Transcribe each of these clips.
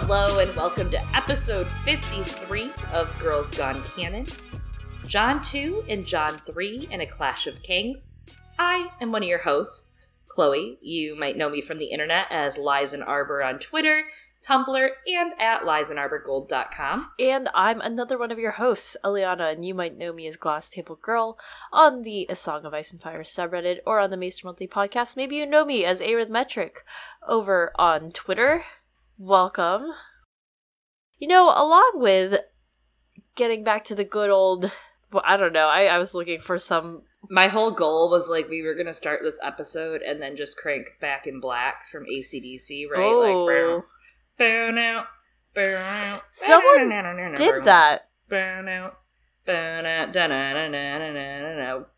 Hello and welcome to episode 53 of Girls Gone Canon. Jon 2 and Jon 3 in A Clash of Kings. I am one of your hosts, Chloe. You might know me from the internet as Lizen Arbor on Twitter, Tumblr, and at lizenarborgold.com. And I'm another one of your hosts, Eliana, and you might know me as Glass Table Girl on the A Song of Ice and Fire subreddit or on the Maester Monthly podcast. Maybe you know me as Arithmetric over on Twitter. Welcome. You know, along with getting back to the good old well, I don't know. I, I was looking for some My whole goal was like we were going to start this episode and then just crank back in black from ACDC, right? Oh. Like, burn out, burn out. Someone did that. Burn out.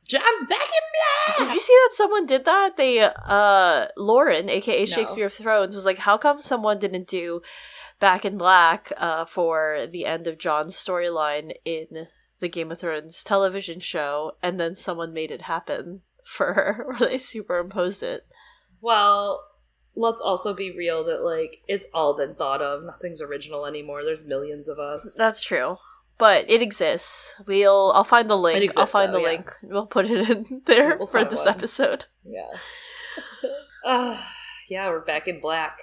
Jon's back in black. Did you see that someone did that? They uh Lauren, aka No. Shakespeare of Thrones, was like, How come someone didn't do Back in Black uh for the end of Jon's storyline in the Game of Thrones television show and then someone made it happen for her where they superimposed it. Well, let's also be real that like it's all been thought of. Nothing's original anymore. There's millions of us. That's true. But it exists. We'll I'll find the link. It I'll find though, the link. yes. We'll put it in there We'll for this one. episode. Yeah. uh, yeah, we're back in black.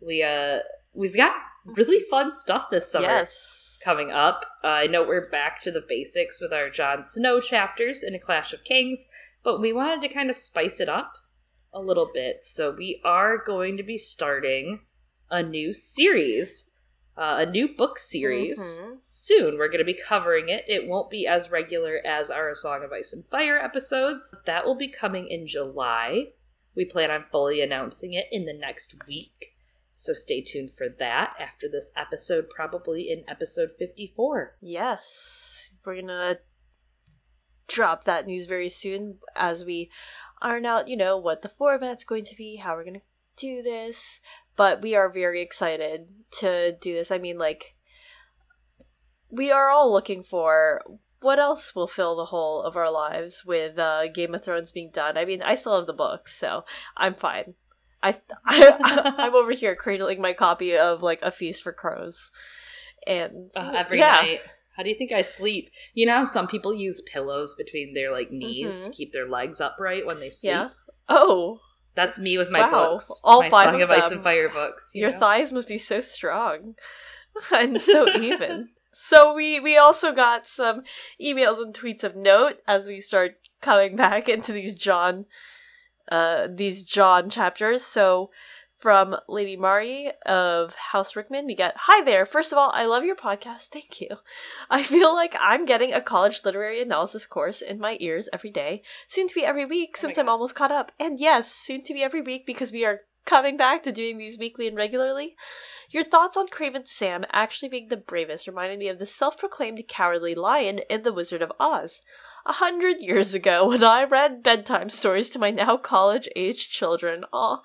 We uh we've got really fun stuff this summer Yes. coming up. Uh, I know we're back to the basics with our Jon Snow chapters in A Clash of Kings, but we wanted to kind of spice it up a little bit. So we are going to be starting a new series, uh, a new book series Mhm. soon. We're going to be covering it. It won't be as regular as our Song of Ice and Fire episodes. That will be coming in July. We plan on fully announcing it in the next week. So stay tuned for that after this episode, probably in episode 54. Yes, we're gonna drop that news very soon as we iron out, you know, what the format's going to be, how we're gonna do this. But we are very excited to do this. I mean, like, we are all looking for what else will fill the whole of our lives with uh, Game of Thrones being done. I mean, I still have the books, so I'm fine. I, I I'm over here cradling my copy of like A Feast for Crows, and Uh, every yeah. night. How do you think I sleep? You know some people use pillows between their like knees to Mhm. keep their legs upright when they sleep? Yeah. Oh, That's me with my Wow. books. All my five Song of Ice and Fire books. you your know? thighs must be so strong and so even. So we we also got some emails and tweets of note as we start coming back into these Jon uh these Jon chapters. So from Lady Mari of House Rickman, we get Hi there. First of all, I love your podcast. Thank you. I feel like I'm getting a college literary analysis course in my ears every day, soon to be every week Oh since I'm almost caught up. And yes, soon to be every week because we are coming back to doing these weekly and regularly. Your thoughts on Craven Sam actually being the bravest reminded me of the self proclaimed cowardly lion in The Wizard of Oz. A hundred years ago, when I read bedtime stories to my now college aged children, aw,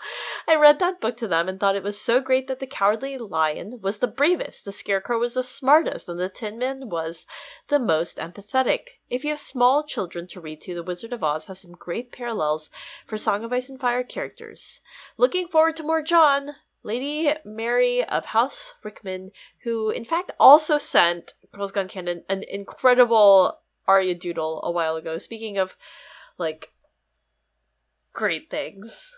I read that book to them and thought it was so great that the cowardly lion was the bravest, the scarecrow was the smartest, and the tin man was the most empathetic. If you have small children to read to, The Wizard of Oz has some great parallels for Song of Ice and Fire characters. Looking forward to more Jon. Lady Mary of House Rickman, who in fact also sent Girls Gone Canon an incredible Arya doodle a while ago. Speaking of like great things.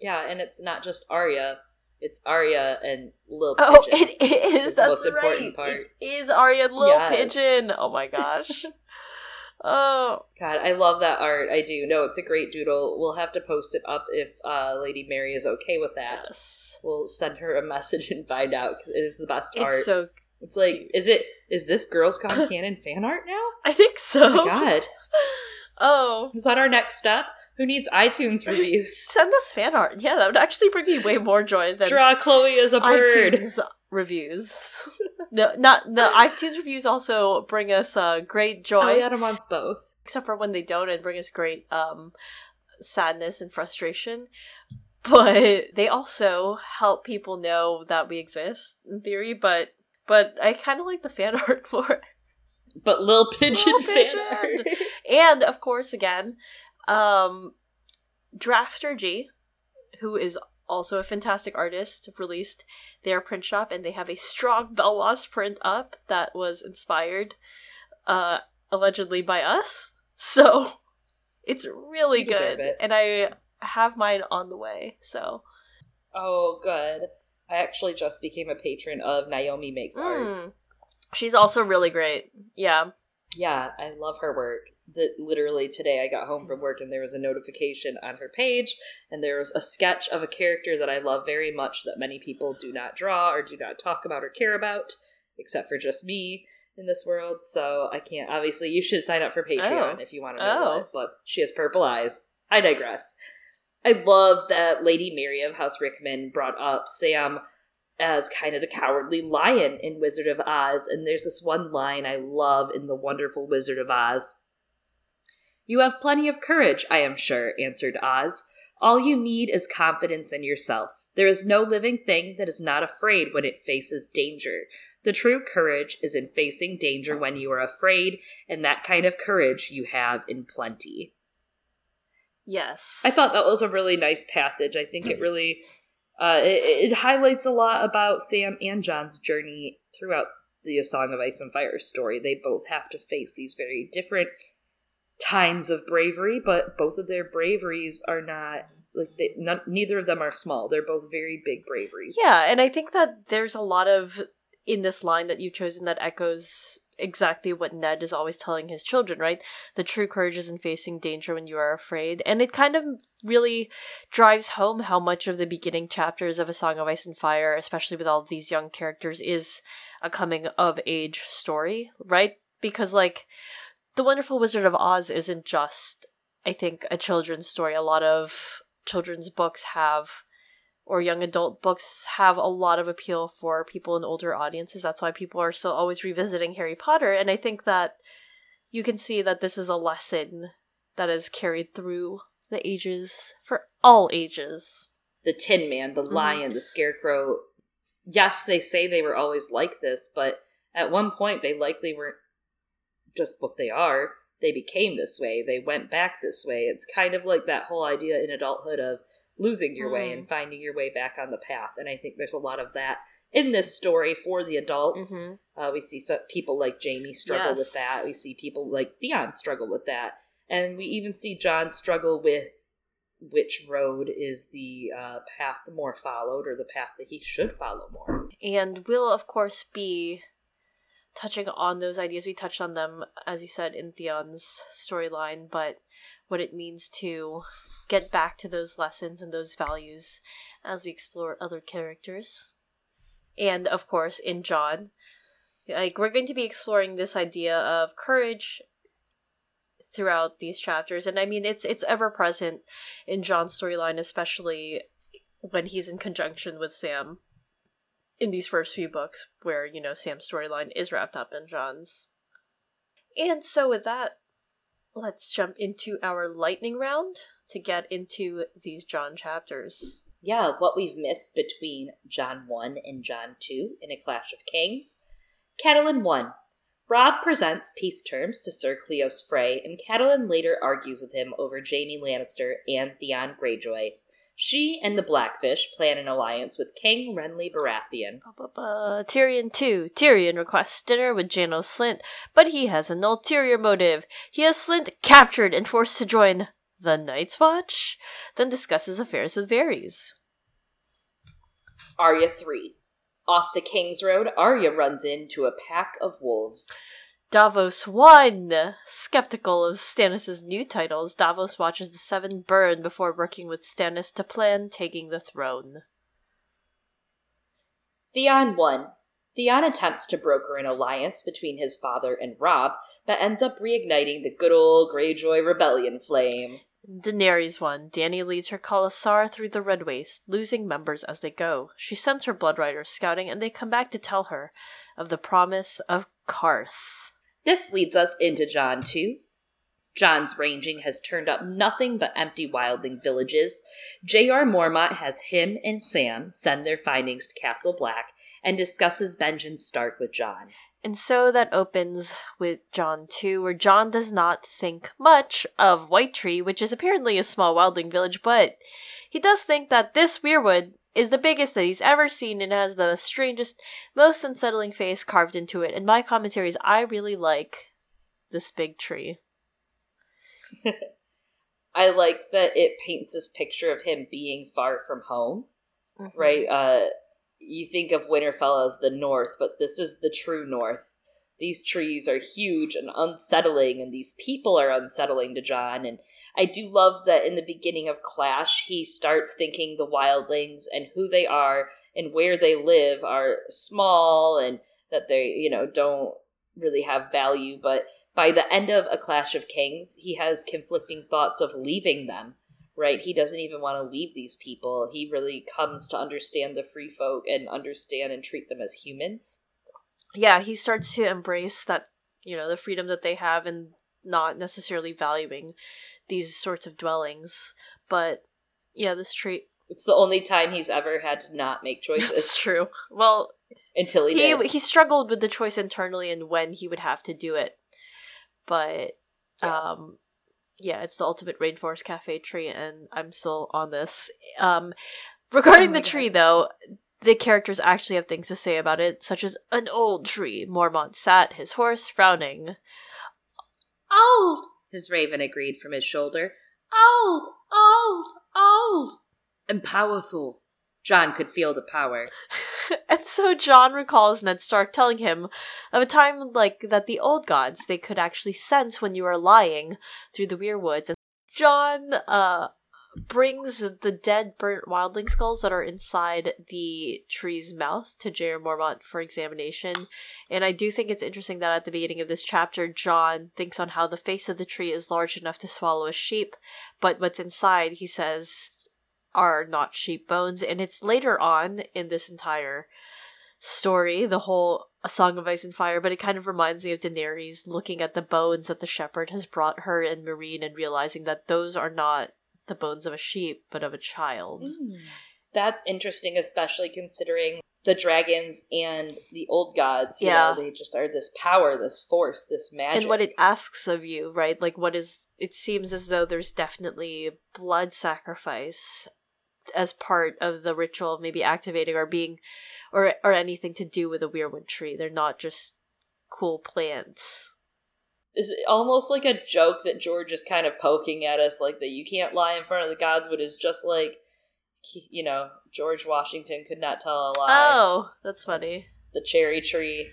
Yeah, and it's not just Arya. It's Arya and Lil Oh, Pigeon. it is. It's the That's most important part. It is Arya and Lil Yes. Pigeon. Oh my gosh. oh, God, I love that art. I do. No, it's a great doodle. We'll have to post it up if uh, Lady Mary is okay with that. yes. We'll send her a message and find out because it is the best art. It's so. it's like, is it? Is this Girls Gone Canon fan art now? I think so. Oh my God, Oh. is that our next step? Who needs iTunes reviews? Send us fan art. Yeah, that would actually bring me way more joy than Draw Chloe as a bird. iTunes reviews. no, not the iTunes reviews also bring us uh, great joy, Eliana wants both. except for when they don't and bring us great um, sadness and frustration. But they also help people know that we exist in theory. But but I kind of like the fan art more. But Lil Pigeon Lil fan art. and of course, again, um, Drafter G, who is also a fantastic artist, released their print shop, and they have a strong Belwas print up that was inspired, uh, allegedly by us. So it's really good, it. and I have mine on the way. So Oh, good. I actually just became a patron of Naomi Makes Art. Mm. she's also really great. Yeah, Yeah, I love her work. That literally today I got home from work and there was a notification on her page and there was a sketch of a character that I love very much that many people do not draw or do not talk about or care about, except for just me in this world. So I can't obviously you should sign up for Patreon Oh. if you want to know Oh. it, but she has purple eyes. I digress. I love that Lady Mary of House Rickman brought up Sam as kind of the cowardly lion in Wizard of Oz. And there's this one line I love in The Wonderful Wizard of Oz. You have plenty of courage, I am sure, answered Oz. All you need is confidence in yourself. There is no living thing that is not afraid when it faces danger. The true courage is in facing danger when you are afraid, and that kind of courage you have in plenty. Yes. I thought that was a really nice passage. I think it really uh, it, it highlights a lot about Sam and Jon's journey throughout the A Song of Ice and Fire story. They both have to face these very different times of bravery, but both of their braveries are not like they, not, neither of them are small. They're both very big braveries. Yeah, and I think that there's a lot of in this line that you've chosen that echoes exactly what Ned is always telling his children, right? The true courage is in facing danger when you are afraid. And it kind of really drives home how much of the beginning chapters of A Song of Ice and Fire, especially with all these young characters, is a coming of age story, right? Because, like, The Wonderful Wizard of Oz isn't just, I think, a children's story. A lot of children's books have or young adult books have a lot of appeal for people in older audiences. That's why people are still always revisiting Harry Potter. And I think that you can see that this is a lesson that is carried through the ages for all ages. the Tin Man, the Mhm. Lion, the Scarecrow. Yes, they say they were always like this, but at one point they likely weren't just what they are. They became this way. They went back this way. It's kind of like that whole idea in adulthood of losing your way Mhm. and finding your way back on the path. And I think there's a lot of that in this story for the adults. Mhm. Uh, we see some people like Jaime struggle with that. We see people like Theon struggle with that, and we even see Jon struggle with which road is the uh, path more followed or the path that he should follow more. And we'll, of course, be touching on those ideas. We touched on them, as you said, in Theon's storyline, but what it means to get back to those lessons and those values as we explore other characters. And, of course, in Jon. Like, we're going to be exploring this idea of courage throughout these chapters and i mean it's it's ever present in jon's storyline especially when he's in conjunction with sam in these first few books where you know sam's storyline is wrapped up in jon's and so with that let's jump into our lightning round to get into these jon chapters Yeah, what we've missed between Jon 1 and Jon 2 in A Clash of Kings. Catelyn 1. Robb presents peace terms to Sir Cleos Frey, and Catelyn later argues with him over Jaime Lannister and Theon Greyjoy. She and the Blackfish plan an alliance with King Renly Baratheon. Ba-ba-ba. Tyrion 2. Tyrion requests dinner with Janos Slynt, but he has an ulterior motive. He has Slynt captured and forced to join the Night's Watch, then discusses affairs with Varys. Arya 3. Off the King's Road, Arya runs into a pack of wolves. Davos 1. Skeptical of Stannis' new titles, Davos watches the Seven burn before working with Stannis to plan taking the throne. Theon 1. Theon attempts to broker an alliance between his father and Robb, but ends up reigniting the good old Greyjoy rebellion flame. Daenerys 1. Dany leads her Khalasar through the Red Waste, losing members as they go. She sends her Blood Riders scouting, and they come back to tell her of the promise of Qarth. This leads us into Jon 2. Jon's ranging has turned up nothing but empty wildling villages. Jeor Mormont has him and Sam send their findings to Castle Black and discusses Benjen Stark with Jon. And so that opens with Jon 2, where Jon does not think much of White Tree, which is apparently a small wildling village, but he does think that this weirwood is the biggest that he's ever seen and has the strangest, most unsettling face carved into it. And my commentary is I really like this big tree. I like that it paints this picture of him being far from home, Mm-hmm. right? Uh, you think of Winterfell as the north, but this is the true north. These trees are huge and unsettling, and these people are unsettling to Jon. And I do love that in the beginning of Clash, he starts thinking the wildlings and who they are and where they live are small and that they, you know, don't really have value. But by the end of A Clash of Kings, he has conflicting thoughts of leaving them, right? He doesn't even want to leave these people. He really comes to understand the free folk and understand and treat them as humans. Yeah, he starts to embrace that, you know, the freedom that they have and not necessarily valuing these sorts of dwellings. But yeah, this tree. It's the only time he's ever had to not make choices It's true. Well, until he, he did. he struggled with the choice internally and when he would have to do it. But Yeah. um yeah, it's the ultimate rainforest cafe tree and I'm still on this. Um regarding Oh the God. tree though, the characters actually have things to say about it, such as an old tree. Mormont sat, his horse frowning. Old, his raven agreed from his shoulder. Old, old, old. And powerful. Jon could feel the power. and so Jon recalls Ned Stark telling him of a time like that the old gods they could actually sense when you are lying through the weirwoods. And Jon uh brings the dead burnt wildling skulls that are inside the tree's mouth to Jeor Mormont for examination. And I do think it's interesting that at the beginning of this chapter, Jon thinks on how the face of the tree is large enough to swallow a sheep, but what's inside, he says, are not sheep bones. And it's later on in this entire story, the whole A Song of Ice and Fire, but it kind of reminds me of Daenerys looking at the bones that the shepherd has brought her and Meereen and realizing that those are not the bones of a sheep, but of a child. Mm. That's interesting, especially considering the dragons and the old gods. You Yeah. know, they just are this power, this force, this magic. And what it asks of you, right? Like, what is. It seems as though there's definitely blood sacrifice as part of the ritual of maybe activating or being. or or anything to do with a weirwood tree. They're not just cool plants. Is almost like a joke that George is kind of poking at us, like that you can't lie in front of the gods, but is just like, you know, George Washington could not tell a lie. Oh, that's funny. The cherry tree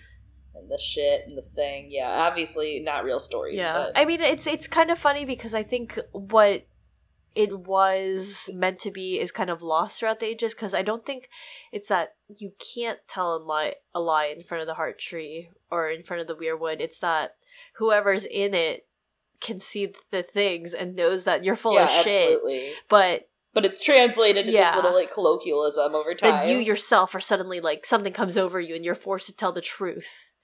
and the shit and the thing. Yeah, obviously not real stories. Yeah, but I mean it's it's kind of funny because I think what it was meant to be is kind of lost throughout the ages because I don't think it's that you can't tell a lie a lie in front of the heart tree or in front of the weirwood. It's that whoever's in it can see the things and knows that you're full yeah, of shit, absolutely. but But it's translated into Yeah. this little like colloquialism over time. then you yourself are suddenly like something comes over you and you're forced to tell the truth,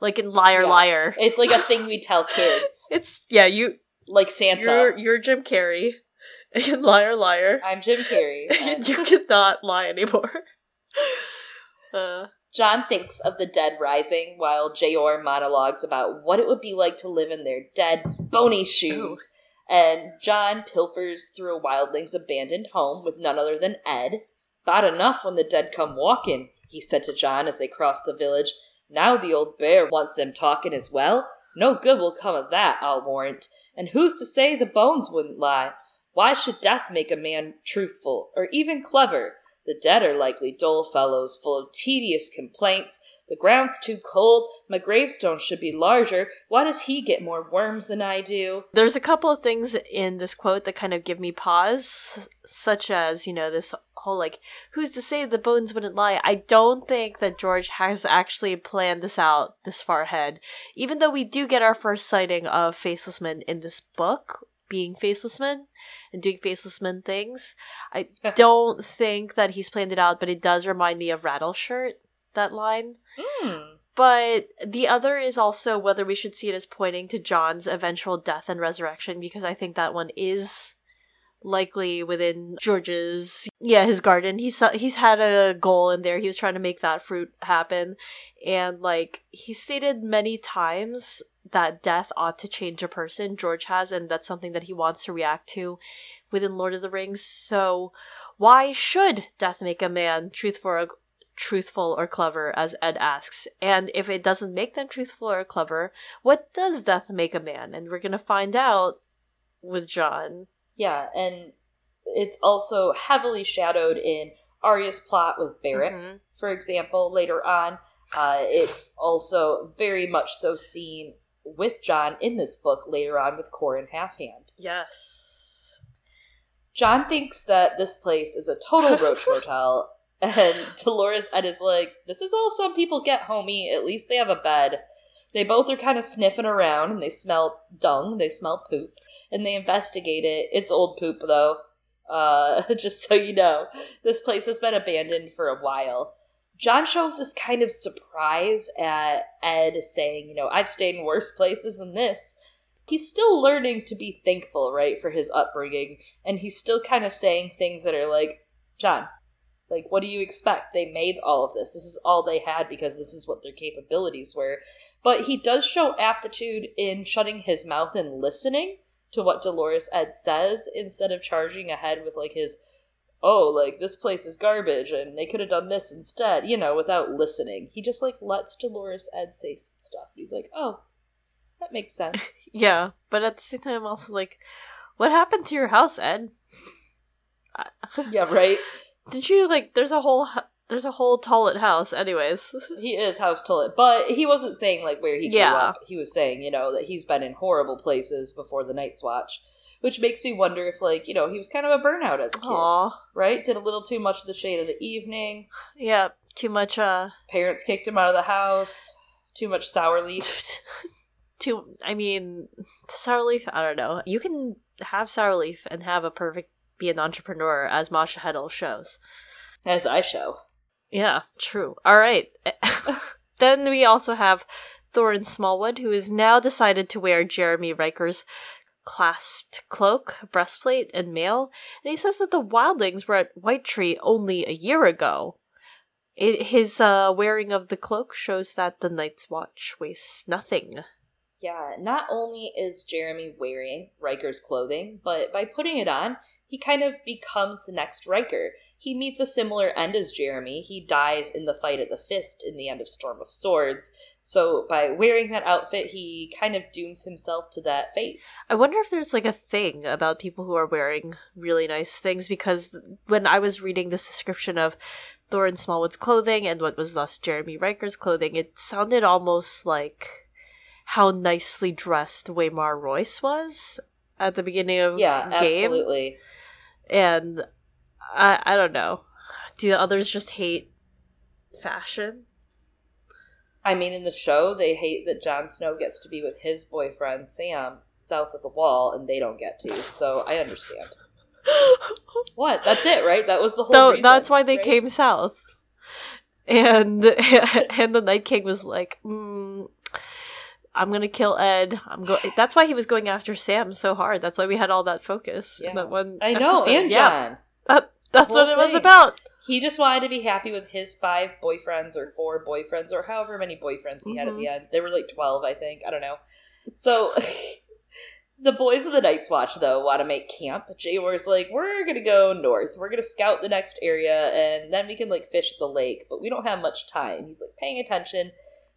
like in Liar Yeah. Liar. it's like a thing we tell kids, It's yeah, you like Santa. you're you're Jim Carrey in Liar Liar. I'm Jim Carrey. and you cannot lie anymore. Uh, Jon thinks of the dead rising while Jeor monologues about what it would be like to live in their dead, bony shoes. Oh. And Jon pilfers through a wildling's abandoned home with none other than Edd. Bad enough when the dead come walking, he said to John as they crossed the village. Now the old bear wants them talking as well. No good will come of that, I'll warrant. And who's to say the bones wouldn't lie? Why should death make a man truthful, or even clever? The dead are likely dull fellows, full of tedious complaints. The ground's too cold. My gravestone should be larger. Why does he get more worms than I do? there's a couple of things in this quote that kind of give me pause, such as, you know, this whole like, who's to say the bones wouldn't lie? I don't think that George has actually planned this out this far ahead. Even though we do get our first sighting of Faceless Men in this book, being Faceless Men and doing Faceless Men things, I don't think that he's planned it out, but it does remind me of Rattle Shirt, that line. Hmm. But the other is also whether we should see it as pointing to Jon's eventual death and resurrection, because I think that one is likely within George's yeah his garden. He's he's had a goal in there. He was trying to make that fruit happen, and like he stated many times that death ought to change a person. George has, and that's something that he wants to react to within Lord of the Rings. So why should death make a man truthful or truthful or clever, as Edd asks? And if it doesn't make them truthful or clever, what does death make a man? And we're gonna find out with Jon. Yeah, and it's also heavily shadowed in Arya's plot with Beric, mm-hmm. for example, later on. Uh, it's also very much so seen with Jon in this book later on with Qhorin Halfhand. Yes. Jon thinks that this place is a total roach motel, and Dolorous Edd is like, This is all some people get, homie. At least they have a bed. They both are kind of sniffing around and they smell dung, they smell poop and they investigate it. It's old poop though. Uh, just so you know, this place has been abandoned for a while. Jon shows this kind of surprise at Edd saying, you know, I've stayed in worse places than this. He's still learning to be thankful, right, for his upbringing, and he's still kind of saying things that are like, Jon, like, what do you expect? They made all of this. This is all they had because this is what their capabilities were. But he does show aptitude in shutting his mouth and listening, to what Dolorous Edd says instead of charging ahead with like his oh like this place is garbage and they could have done this instead you know without listening. He just like lets Dolorous Edd say some stuff. He's like oh that makes sense. Yeah but at the same time also like what happened to your house Edd? Yeah right? Did you like there's a whole there's a whole Tollett house, anyways. he is House Tollett, but he wasn't saying like where he grew yeah. up. He was saying, you know, that he's been in horrible places before the Night's Watch, which makes me wonder if, like, you know, he was kind of a burnout as a kid, Aww. right? Did a little too much of the shade of the evening. Yeah, too much. uh Parents kicked him out of the house. Too much sour leaf. too. I mean, sour leaf. I don't know. You can have sour leaf and have a perfect be an entrepreneur, as Masha Heddle shows. As I show. Yeah, true. All right. then we also have Thoren Smallwood, who has now decided to wear Jaremy Rykker's clasped cloak, breastplate, and mail, and he says that the wildlings were at White Tree only a year ago. It, his uh, wearing of the cloak shows that the Night's Watch wastes nothing. Yeah, not only is Jaremy wearing Rykker's clothing, but by putting it on, he kind of becomes the next Rykker he meets a similar end as Jaremy. He dies in the fight at the Fist in the end of Storm of Swords. So by wearing that outfit, he kind of dooms himself to that fate. I wonder if there's like a thing about people who are wearing really nice things because when I was reading this description of Thoren Smallwood's clothing and what was thus Jaremy Rykker's clothing, it sounded almost like how nicely dressed Waymar Royce was at the beginning of yeah, game. absolutely. And I I don't know. Do the others just hate fashion? I mean, in the show, they hate that Jon Snow gets to be with his boyfriend Sam south of the Wall, and they don't get to. So I understand. what? That's it, right? That was the whole. No, reason, that's why they right? came south, and and the Night King was like, mm, "I'm gonna kill Ed." I'm go. That's why he was going after Sam so hard. That's why we had all that focus. Yeah. that one. I know, episode. and. Yeah. That's what it was about. He just wanted to be happy with his five boyfriends or four boyfriends or however many boyfriends he mm-hmm. had at the mm-hmm. end. They were like 12, I think. I don't know. So the boys of the Night's Watch, though, want to make camp. Jeor's like, we're going to go north. We're going to scout the next area and then we can like fish the lake, but we don't have much time. He's like paying attention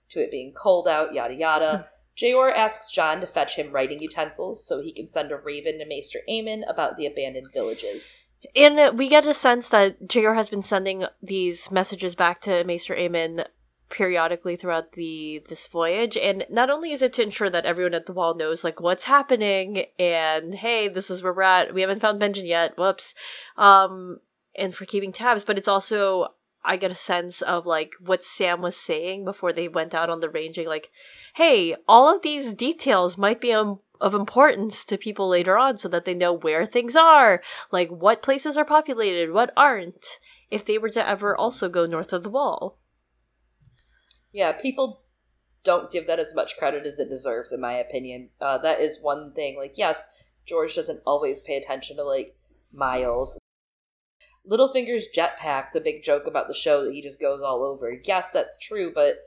to it being cold out, yada yada. Jeor asks Jon to fetch him writing utensils so he can send a raven to Maester Aemon about the abandoned villages. And we get a sense that Jeor has been sending these messages back to Maester Aemon periodically throughout the this voyage. And not only is it to ensure that everyone at the wall knows like what's happening and hey this is where we're at. We haven't found benjen yet. Whoops. Um and for keeping tabs. But it's also i get a sense of like what sam was saying before they went out on the ranging like hey all of these details might be um, of importance to people later on so that they know where things are, like what places are populated, what aren't, if they were to ever also go north of the wall. Yeah, people don't give that as much credit as it deserves, in my opinion. Uh, that is one thing. Like, yes, George doesn't always pay attention to like miles. Littlefinger's jetpack, the big joke about the show that he just goes all over. Yes, that's true, but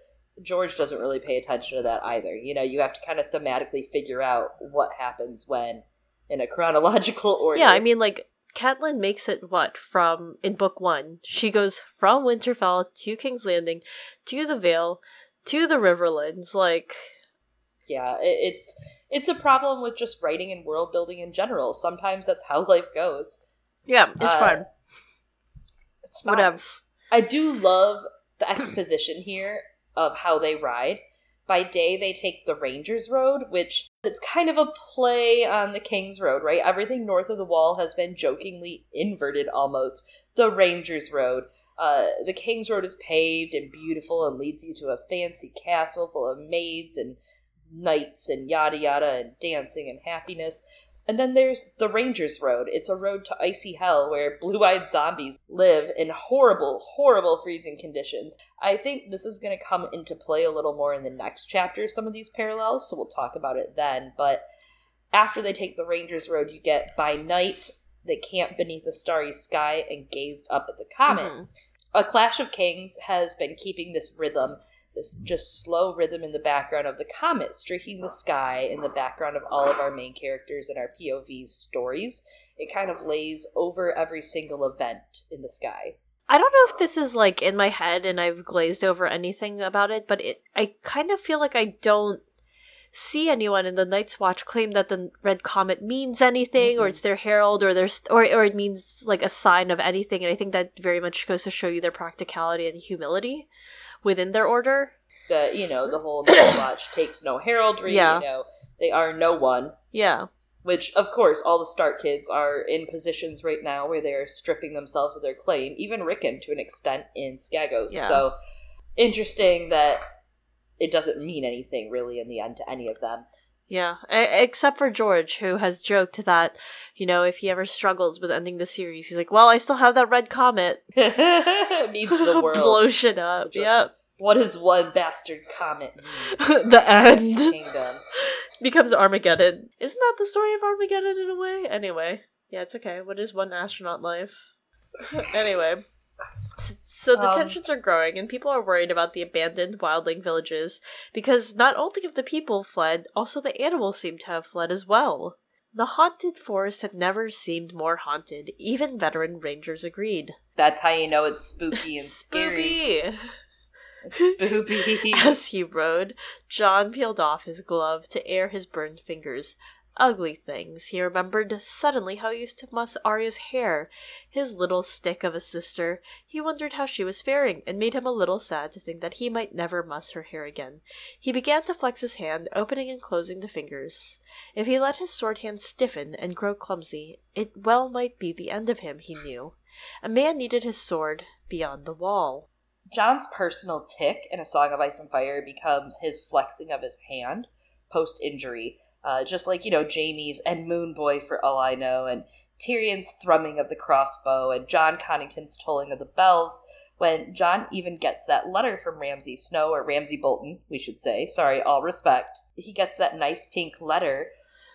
George doesn't really pay attention to that either. You know, you have to kind of thematically figure out what happens when in a chronological order. Yeah, I mean, like, Catelyn makes it what from in book one? She goes from Winterfell to King's Landing to the Vale to the Riverlands. Like, yeah, it's it's a problem with just writing and world building in general. Sometimes that's how life goes. Yeah, it's Uh, fun. It's fine. Whatevs. I do love the exposition here of how they ride. By day, they take the Rangers Road, which it's kind of a play on the King's Road, right? Everything north of the wall has been jokingly inverted almost. The Rangers Road. Uh, the King's Road is paved and beautiful and leads you to a fancy castle full of maids and knights and yada yada and dancing and happiness. And then there's the Rangers Road. It's a road to icy hell where blue eyed zombies live in horrible, horrible freezing conditions. I think this is going to come into play a little more in the next chapter, some of these parallels, so we'll talk about it then. But after they take the Rangers Road, you get by night, they camp beneath a starry sky and gazed up at the comet. Mhm. A Clash of Kings has been keeping this rhythm, this just slow rhythm in the background of the comet streaking the sky in the background of all of our main characters and our POV's stories. It kind of lays over every single event in the sky. I don't know if this is like in my head and I've glazed over anything about it, but it I kind of feel like I don't see anyone in the Night's Watch claim that the red comet means anything or Mhm. it's their herald or their st- or or it means like a sign of anything and I think that very much goes to show you their practicality and humility within their order. The you know, the whole Night's Watch takes no heraldry, Yeah. you know, they are no one. Yeah. Which, of course, all the Stark kids are in positions right now where they're stripping themselves of their claim, even Rickon to an extent in Skagos. Yeah. So, interesting that it doesn't mean anything really in the end to any of them. Yeah, e- except for George, who has joked that, you know, if he ever struggles with ending the series, he's like, "Well, I still have that red comet." It needs the world. blow shit up. Yep. What does one bastard comet mean? the end Kingdom. becomes Armageddon. Isn't that the story of Armageddon in a way? Anyway, yeah, it's okay. What is one astronaut life? anyway. So the Um, tensions are growing, and people are worried about the abandoned wildling villages because not only have the people fled, also the animals seem to have fled as well. The haunted forest had never seemed more haunted. Even veteran rangers agreed. That's how you know it's spooky and. Spoopy! Spoopy. As he rode, Jon peeled off his glove to air his burned fingers. Ugly things. He remembered suddenly how he used to muss Arya's hair, his little stick of a sister. He wondered how she was faring, and made him a little sad to think that he might never muss her hair again. He began to flex his hand, opening and closing the fingers. If he let his sword hand stiffen and grow clumsy, it well might be the end of him, he knew. A man needed his sword beyond the wall. Jon's personal tick in A Song of Ice and Fire becomes his flexing of his hand post injury. Uh, just like, you know, Jaime's and Moon Boy for all I know, and Tyrion's thrumming of the crossbow, and Jon Connington's tolling of the bells. When Jon even gets that letter from Ramsay Snow, or Ramsay Bolton, we should say, sorry, all respect, he gets that nice pink letter.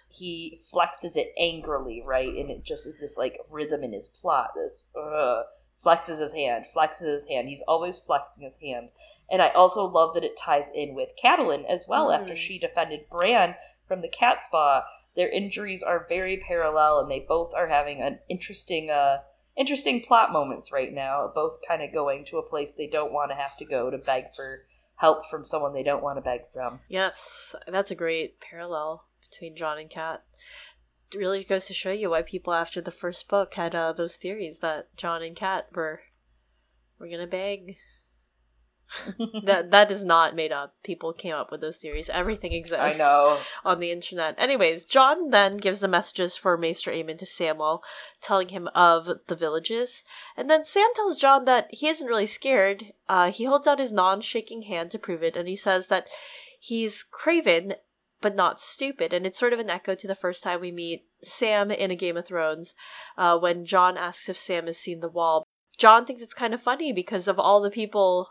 He flexes it angrily, right? And it just is this like rhythm in his plot, this ugh flexes his hand, flexes his hand. He's always flexing his hand. And I also love that it ties in with Catelyn as well after Mm. she defended Bran from the cat spa. Their injuries are very parallel and they both are having an interesting uh interesting plot moments right now, both kind of going to a place they don't want to have to go to beg for help from someone they don't want to beg from. Yes, that's a great parallel between Jon and Cat. Really goes to show you why people after the first book had uh, those theories that Jon and Cat were were gonna beg. that that is not made up. People came up with those theories. Everything exists I know. on the internet. Anyways, Jon then gives the messages for Maester Aemon to Samwell, telling him of the villages. And then Sam tells Jon that he isn't really scared. Uh, he holds out his non-shaking hand to prove it, and he says that he's craven but not stupid. And it's sort of an echo to the first time we meet Sam in a Game of Thrones, uh, when Jon asks if Sam has seen the wall. Jon thinks it's kind of funny because of all the people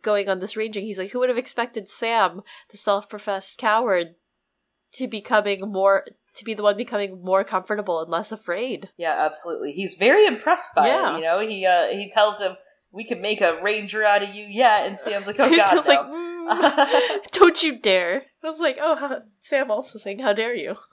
going on this ranging. He's like, who would have expected Sam, the self-professed coward, to becoming more to be the one becoming more comfortable and less afraid. Yeah, absolutely. He's very impressed by Yeah. it. You know, he uh, he tells him, "We can make a ranger out of you yet," and Sam's like, "Oh God, no." like, "Mm, don't you dare. I was like, oh, huh." Sam also saying, how dare you?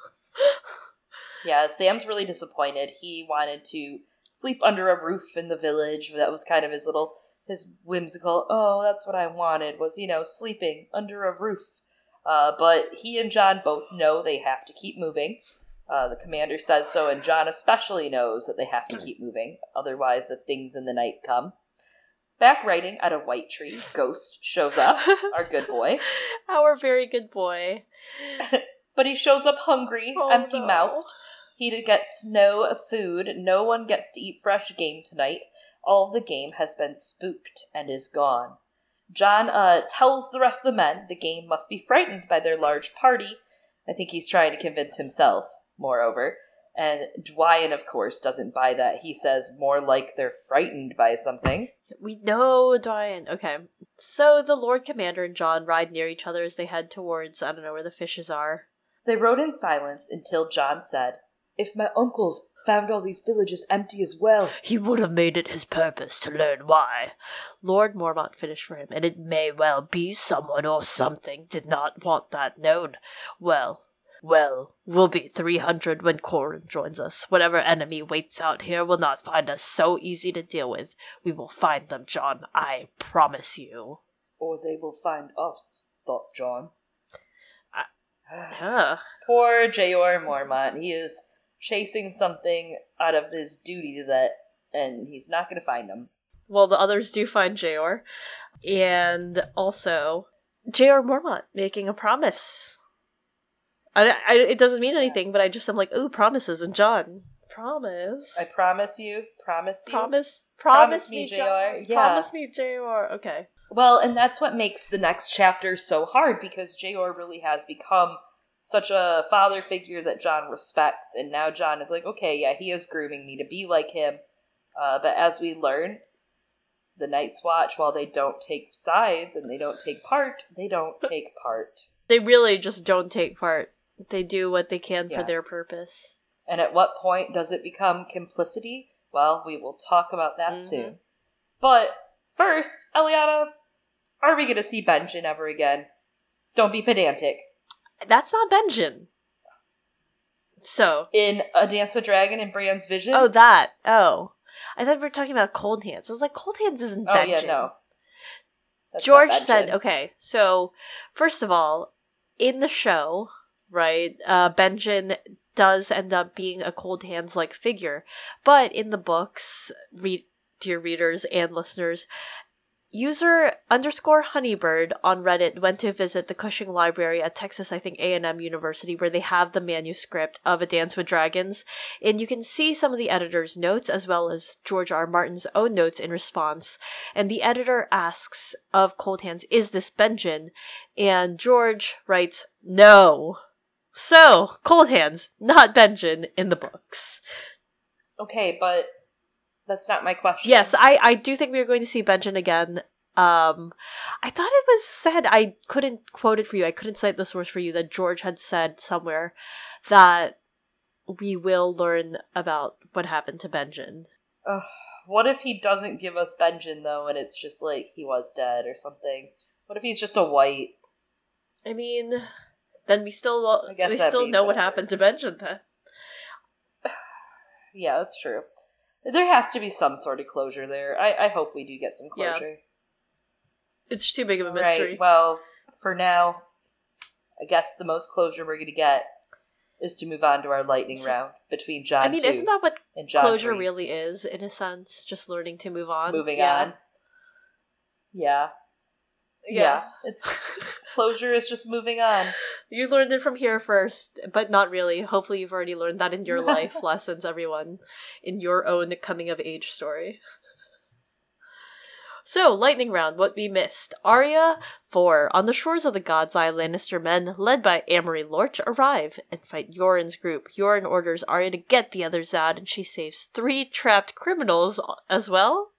Yeah, Sam's really disappointed. He wanted to sleep under a roof in the village. That was kind of his little his whimsical. Oh, that's what I wanted was you know sleeping under a roof. Uh, but he and Jon both know they have to keep moving. Uh, the commander says so, and Jon especially knows that they have to keep moving. Otherwise, the things in the night come. Back riding at a white tree, Ghost shows up. Our good boy. Our very good boy. But he shows up hungry, Oh, empty no. mouthed. He gets no food. No one gets to eat fresh game tonight. All of the game has been spooked and is gone. Jon uh, tells the rest of the men the game must be frightened by their large party. I think he's trying to convince himself, moreover. And Dywen, of course, doesn't buy that. He says more like they're frightened by something. We know Dywen. Okay. So the Lord Commander and Jon ride near each other as they head towards, I don't know where the fishes are. They rode in silence until Jon said, If my uncles found all these villages empty as well, He would have made it his purpose to learn why. Lord Mormont finished for him, and it may well be someone or something did not want that known. Well, well, we'll be three hundred when Qhorin joins us. Whatever enemy waits out here will not find us so easy to deal with. We will find them, Jon. I promise you. or they will find us, thought Jon. Ugh. Poor Jeor Mormont. He is chasing something out of his duty that, and he's not going to find them. Well, the others do find Jeor, And also, Jeor Mormont making a promise. I, I, it doesn't mean anything, but I just am like, ooh, promises. And Jon, promise. I promise you, promise you. promise. Promise Promise, me, Jeor. Jon. Yeah. Promise me, Jeor. Okay. Well, and that's what makes the next chapter so hard because Jeor really has become such a father figure that Jon respects, and now Jon is like, okay, yeah, he is grooming me to be like him. Uh, but as we learn, the Night's Watch, while they don't take sides and they don't take part, they don't take part. They really just don't take part. They do what they can Yeah. for their purpose. And at what point does it become complicity? Well, we will talk about that Mhm. soon. But first, Eliana, are we going to see Benjamin ever again? Don't be pedantic. That's not Benjamin. So. In A Dance with Dragon and Brienne's Vision? Oh, that. Oh. I thought we were talking about Cold Hands. I was like, Cold Hands isn't Oh, Benjamin. yeah, no. That's George said, okay, so first of all, in the show, right, uh, Benjamin does end up being a cold hands like figure, but in the books, read dear readers and listeners, user underscore honeybird on Reddit went to visit the Cushing Library at Texas, I think A and M University, where they have the manuscript of A Dance with Dragons, and you can see some of the editor's notes as well as George R. Martin's own notes in response. And the editor asks of Cold Hands, "Is this Benjamin?" And George writes, "No." So, Cold Hands, not Benjamin in the books. Okay, but that's not my question. Yes, I, I do think we are going to see Benjamin again. Um, I thought it was said, I couldn't quote it for you, I couldn't cite the source for you, that George had said somewhere that we will learn about what happened to Benjamin. Ugh, what if he doesn't give us Benjamin, though, and it's just like he was dead or something? What if he's just a white? I mean, then we still I guess we still know what happened to Benjamin then. Yeah, that's true. There has to be some sort of closure there. I, I hope we do get some Yeah. closure. It's too big of a mystery. Right. Well, for now, I guess the most closure we're going to get is to move on to our lightning round between Jon I mean, 2 isn't that what closure 3. really is, in a sense? Just learning to move on. moving yeah. on. Yeah. Yeah. It's closure is just moving on. You learned it from here first, but not really. Hopefully, you've already learned that in your life lessons, everyone, in your own coming of age story. So, lightning round, what we missed. Arya, 4. On the shores of the God's Eye, Lannister men, led by Amory Lorch, arrive and fight Yoren's group. Yoren orders Arya to get the others out, and she saves three trapped criminals uh, as well.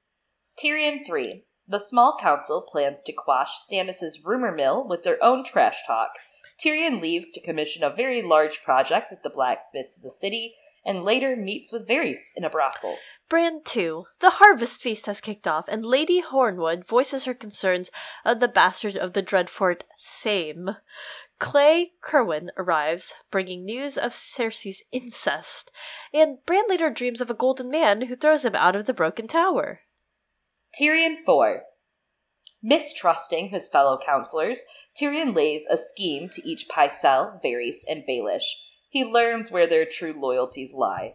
Tyrion 3. The small council plans to quash Stannis' rumor mill with their own trash talk. Tyrion leaves to commission a very large project with the blacksmiths of the city, and later meets with Varys in a brothel. Bran 2. The Harvest Feast has kicked off, and Lady Hornwood voices her concerns of the bastard of the Dreadfort, Same. Cley Cerwyn arrives, bringing news of Cersei's incest, and Bran later dreams of a golden man who throws him out of the broken tower. Tyrion 4. Mistrusting his fellow counselors, Tyrion lays a scheme to each Pycelle, Varys, and Baelish. He learns where their true loyalties lie.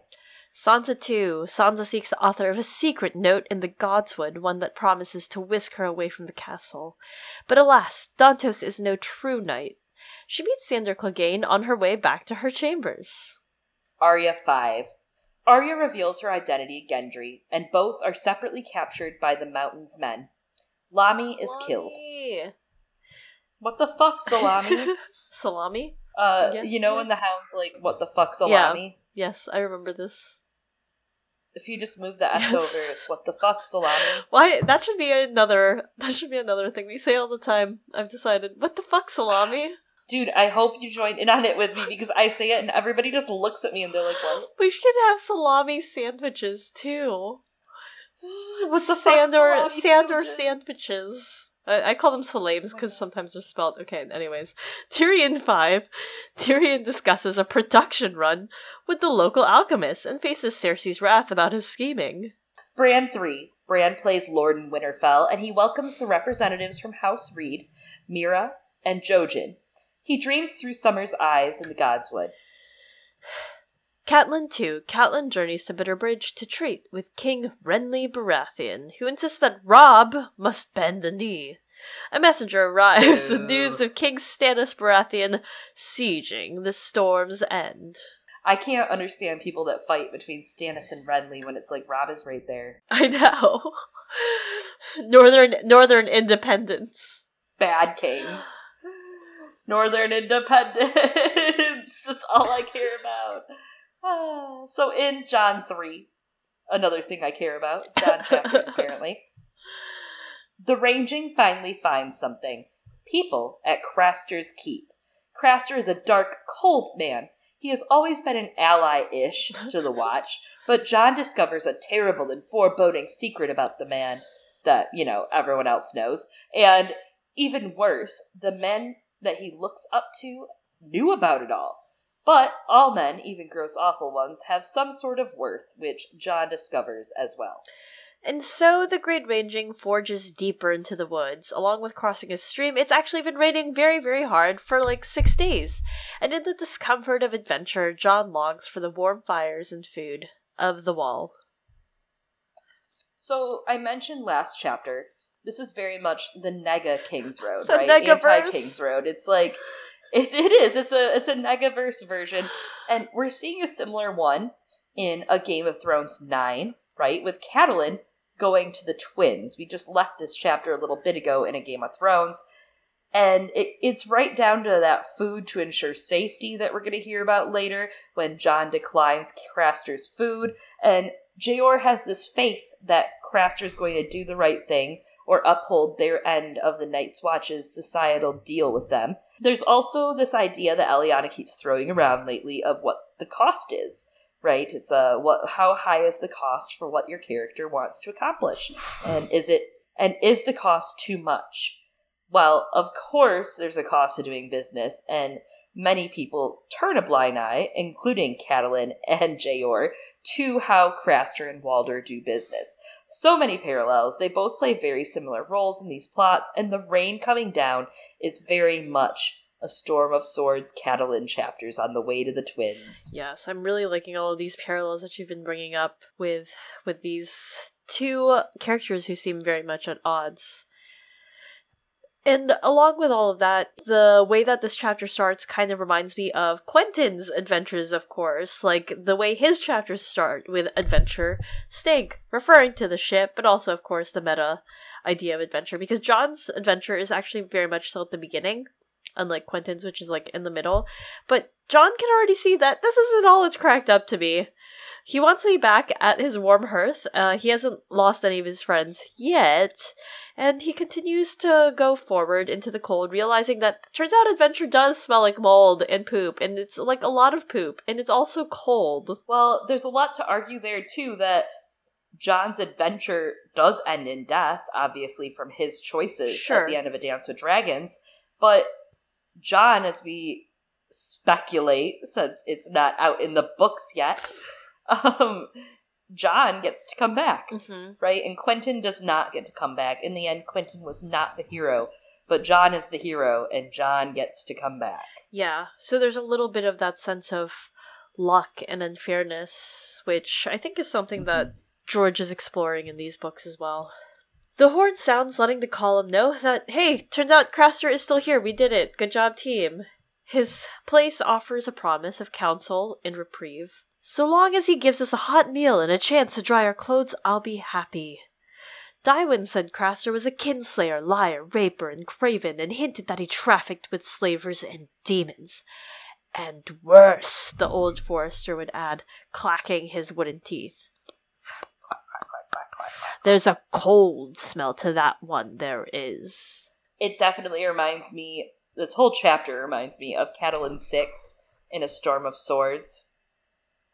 Sansa 2. Sansa seeks the author of a secret note in the Godswood, one that promises to whisk her away from the castle. But alas, Dontos is no true knight. She meets Sandor Clegane on her way back to her chambers. Arya 5. Arya reveals her identity Gendry, and both are separately captured by the Mountain's men. Lommy is killed. What the fuck, Salami? Salami? uh, Yeah. you know when the hound's like, what the fuck, Salami? Yes, I remember this. If you just move the S Yes. over, it's what the fuck, Salami? Why? That should be another. That should be another thing we say all the time. I've decided. What the fuck, salami? Dude, I hope you join in on it with me because I say it and everybody just looks at me and they're like, what? We should have salami sandwiches too. What the fuck, Sandor salami Sandor sandwiches? sandwiches. I, I call them salames because sometimes they're spelled. Okay, anyways. Tyrion 5. Tyrion discusses a production run with the local alchemist and faces Cersei's wrath about his scheming. Bran 3. Bran plays Lord in Winterfell, and he welcomes the representatives from House Reed, Meera, and Jojen. He dreams through Summer's eyes in the Godswood. Catelyn too. Catelyn journeys to Bitterbridge to treat with King Renly Baratheon, who insists that Robb must bend the knee. A messenger arrives with news of King Stannis Baratheon sieging the Storm's End. I can't understand people that fight between Stannis and Renly when it's like Robb is right there. I know. Northern Northern independence. Bad kings. Northern independence. That's all I care about. So in Jon 3, another thing I care about, Jon chapters apparently, the ranging finally finds something. People at Craster's Keep. Craster is a dark, cold man. He has always been an ally ish to the Watch, but Jon discovers a terrible and foreboding secret about the man that, you know, everyone else knows. And even worse, the men that he looks up to knew about it all. But all men, even gross awful ones, have some sort of worth, which Jon discovers as well. And so the Great Ranging forges deeper into the woods. Along with crossing a stream, it's actually been raining very, very hard for like six days. And in the discomfort of adventure, Jon longs for the warm fires and food of the wall. So I mentioned last chapter, this is very much the Nega Kings Road, The right? Anti Kings Road. It's like it, it is. It's a it's a Negaverse version, and we're seeing a similar one in a Game of Thrones nine, right? With Catelyn going to the twins. We just left this chapter a little bit ago in a Game of Thrones. And it, it's right down to that food to ensure safety that we're going to hear about later when Jon declines Craster's food. And Jeor has this faith that Craster's going to do the right thing or uphold their end of the Night's Watch's societal deal with them. There's also this idea that Eliana keeps throwing around lately of what the cost is, right? It's uh what how high is the cost for what your character wants to accomplish? And is it and is the cost too much? Well, of course there's a cost to doing business and many people turn a blind eye, including Catelyn and Jeor, to how Craster and Walder do business. So many parallels. They both play very similar roles in these plots, and the rain coming down is very much a Storm of Swords Catelyn chapters on the way to the twins. Yes, I'm really liking all of these parallels that you've been bringing up with with these two characters who seem very much at odds. And along with all of that, the way that this chapter starts kind of reminds me of Quentyn's adventures, of course. Like the way his chapters start with adventure, stink, referring to the ship, but also, of course, the meta idea of adventure. Because Jon's adventure is actually very much still at the beginning unlike Quentyn's, which is like in the middle. But Jon can already see that this isn't all it's cracked up to be. He wants to be back at his warm hearth. Uh, he hasn't lost any of his friends yet, and he continues to go forward into the cold, realizing that turns out adventure does smell like mold and poop, and it's like a lot of poop, and it's also cold. Well, there's a lot to argue there too that Jon's adventure does end in death, obviously from his choices Sure. at the end of A Dance with Dragons. But Jon, as we speculate, since it's not out in the books yet, um, Jon gets to come back, Mm-hmm. right? And Quentyn does not get to come back. In the end, Quentyn was not the hero, but Jon is the hero, and Jon gets to come back. Yeah, so there's a little bit of that sense of luck and unfairness, which I think is something that George is exploring in these books as well. The horn sounds, letting the column know that, hey, turns out Craster is still here. We did it. Good job, team. His place offers a promise of counsel and reprieve. So long as he gives us a hot meal and a chance to dry our clothes, I'll be happy. Dywen said Craster was a kinslayer, liar, raper, and craven, and hinted that he trafficked with slavers and demons. And worse, the old forester would add, clacking his wooden teeth. There's a cold smell to that one, there is. it definitely reminds me this whole chapter reminds me of Catelyn 6 in A Storm of Swords.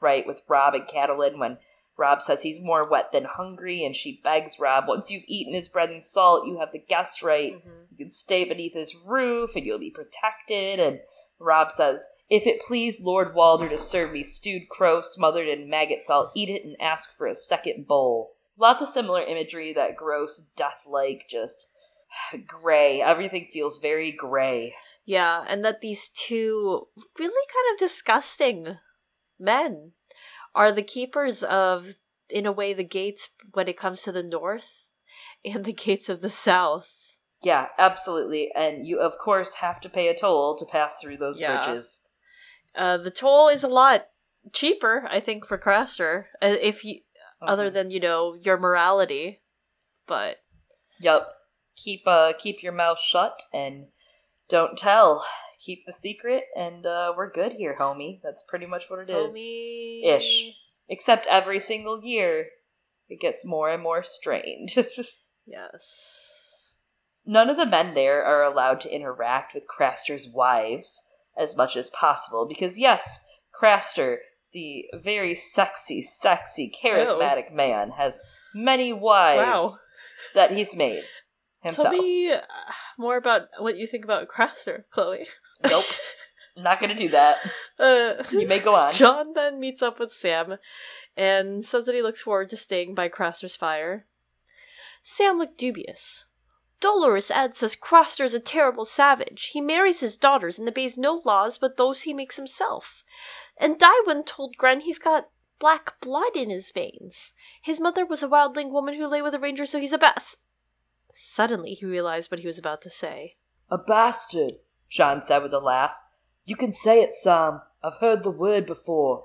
Right, with Robb and Catelyn when Robb says he's more wet than hungry and she begs Robb, once you've eaten his bread and salt, you have the guest right. Mm-hmm. You can stay beneath his roof and you'll be protected. And Robb says, If it please Lord Walder to serve me stewed crow smothered in maggots, I'll eat it and ask for a second bowl. Lots of similar imagery, that gross, death like, just gray. Everything feels very gray. Yeah, and that these two really kind of disgusting men are the keepers of, in a way, the gates when it comes to the north and the gates of the south. Yeah, absolutely. And you, of course, have to pay a toll to pass through those Yeah. bridges. Uh, the toll is a lot cheaper, I think, for Craster, uh, if you, other Mhm. than you know your morality. But Yep. Keep uh keep your mouth shut and don't tell. Keep the secret and uh we're good here, homie. That's pretty much what it is. homie, Ish. Except every single year it gets more and more strained. Yes. None of the men there are allowed to interact with Craster's wives as much as possible because yes, Craster, the very sexy, sexy, charismatic man, has many wives Wow. that he's made himself. Tell me uh, more about what you think about Craster, Chloe. Nope. Not gonna do that. Uh, You may go on. Jon then meets up with Sam and says that he looks forward to staying by Craster's fire. Sam looked dubious. Dolorous Edd says Craster is a terrible savage. He marries his daughters and obeys no laws but those he makes himself. And Dywen told Grenn he's got black blood in his veins. His mother was a wildling woman who lay with a ranger, so he's a bas. Suddenly, he realized what he was about to say. A bastard, Jon said with a laugh. You can say it, Sam. I've heard the word before.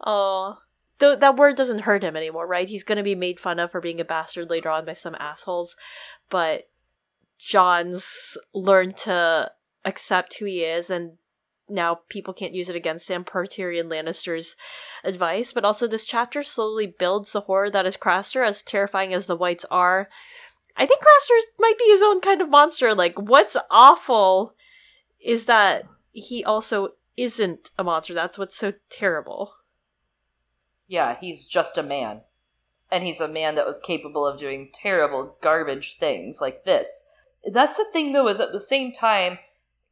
Oh, though that word doesn't hurt him anymore, right? He's gonna be made fun of for being a bastard later on by some assholes, but Jon's learned to accept who he is, and now people can't use it against him per Tyrion Lannister's advice. But also, this chapter slowly builds the horror that is Craster, as terrifying as the Whites are. I think Craster might be his own kind of monster. Like, what's awful is that he also isn't a monster. That's what's so terrible. Yeah, he's just a man. And he's a man that was capable of doing terrible, garbage things like this. That's the thing, though, is at the same time,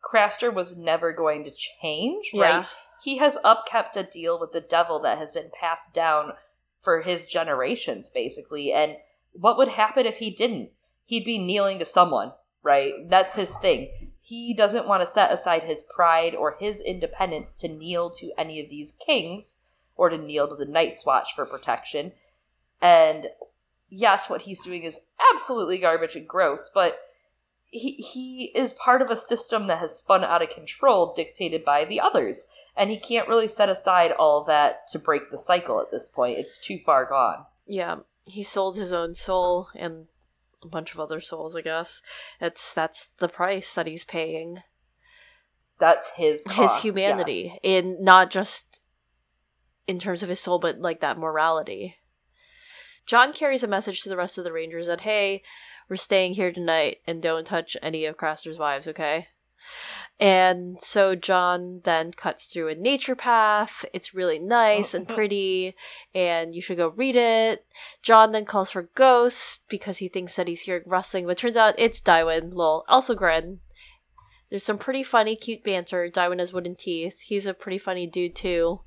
Craster was never going to change, right? He has upkept a deal with the devil that has been passed down for his generations, basically. And what would happen if he didn't? He'd be kneeling to someone, right? That's his thing. He doesn't want to set aside his pride or his independence to kneel to any of these kings or to kneel to the Night's Watch for protection. And yes, what he's doing is absolutely garbage and gross, but he he is part of a system that has spun out of control dictated by the others and he can't really set aside all that to break the cycle at this point it's too far gone Yeah, he sold his own soul and a bunch of other souls, I guess. That's that's the price that he's paying. That's his cost, his humanity yes. in not just in terms of his soul, but like that morality. Jon carries a message to the rest of the Rangers that hey, we're staying here tonight and don't touch any of Craster's wives, okay? And so Jon then cuts through a nature path. It's really nice and pretty, and you should go read it. Jon then calls for Ghost because he thinks that he's hearing rustling, but turns out it's Dywen, lol. Also Grenn. There's some pretty funny, cute banter. Dywen has wooden teeth. He's a pretty funny dude, too.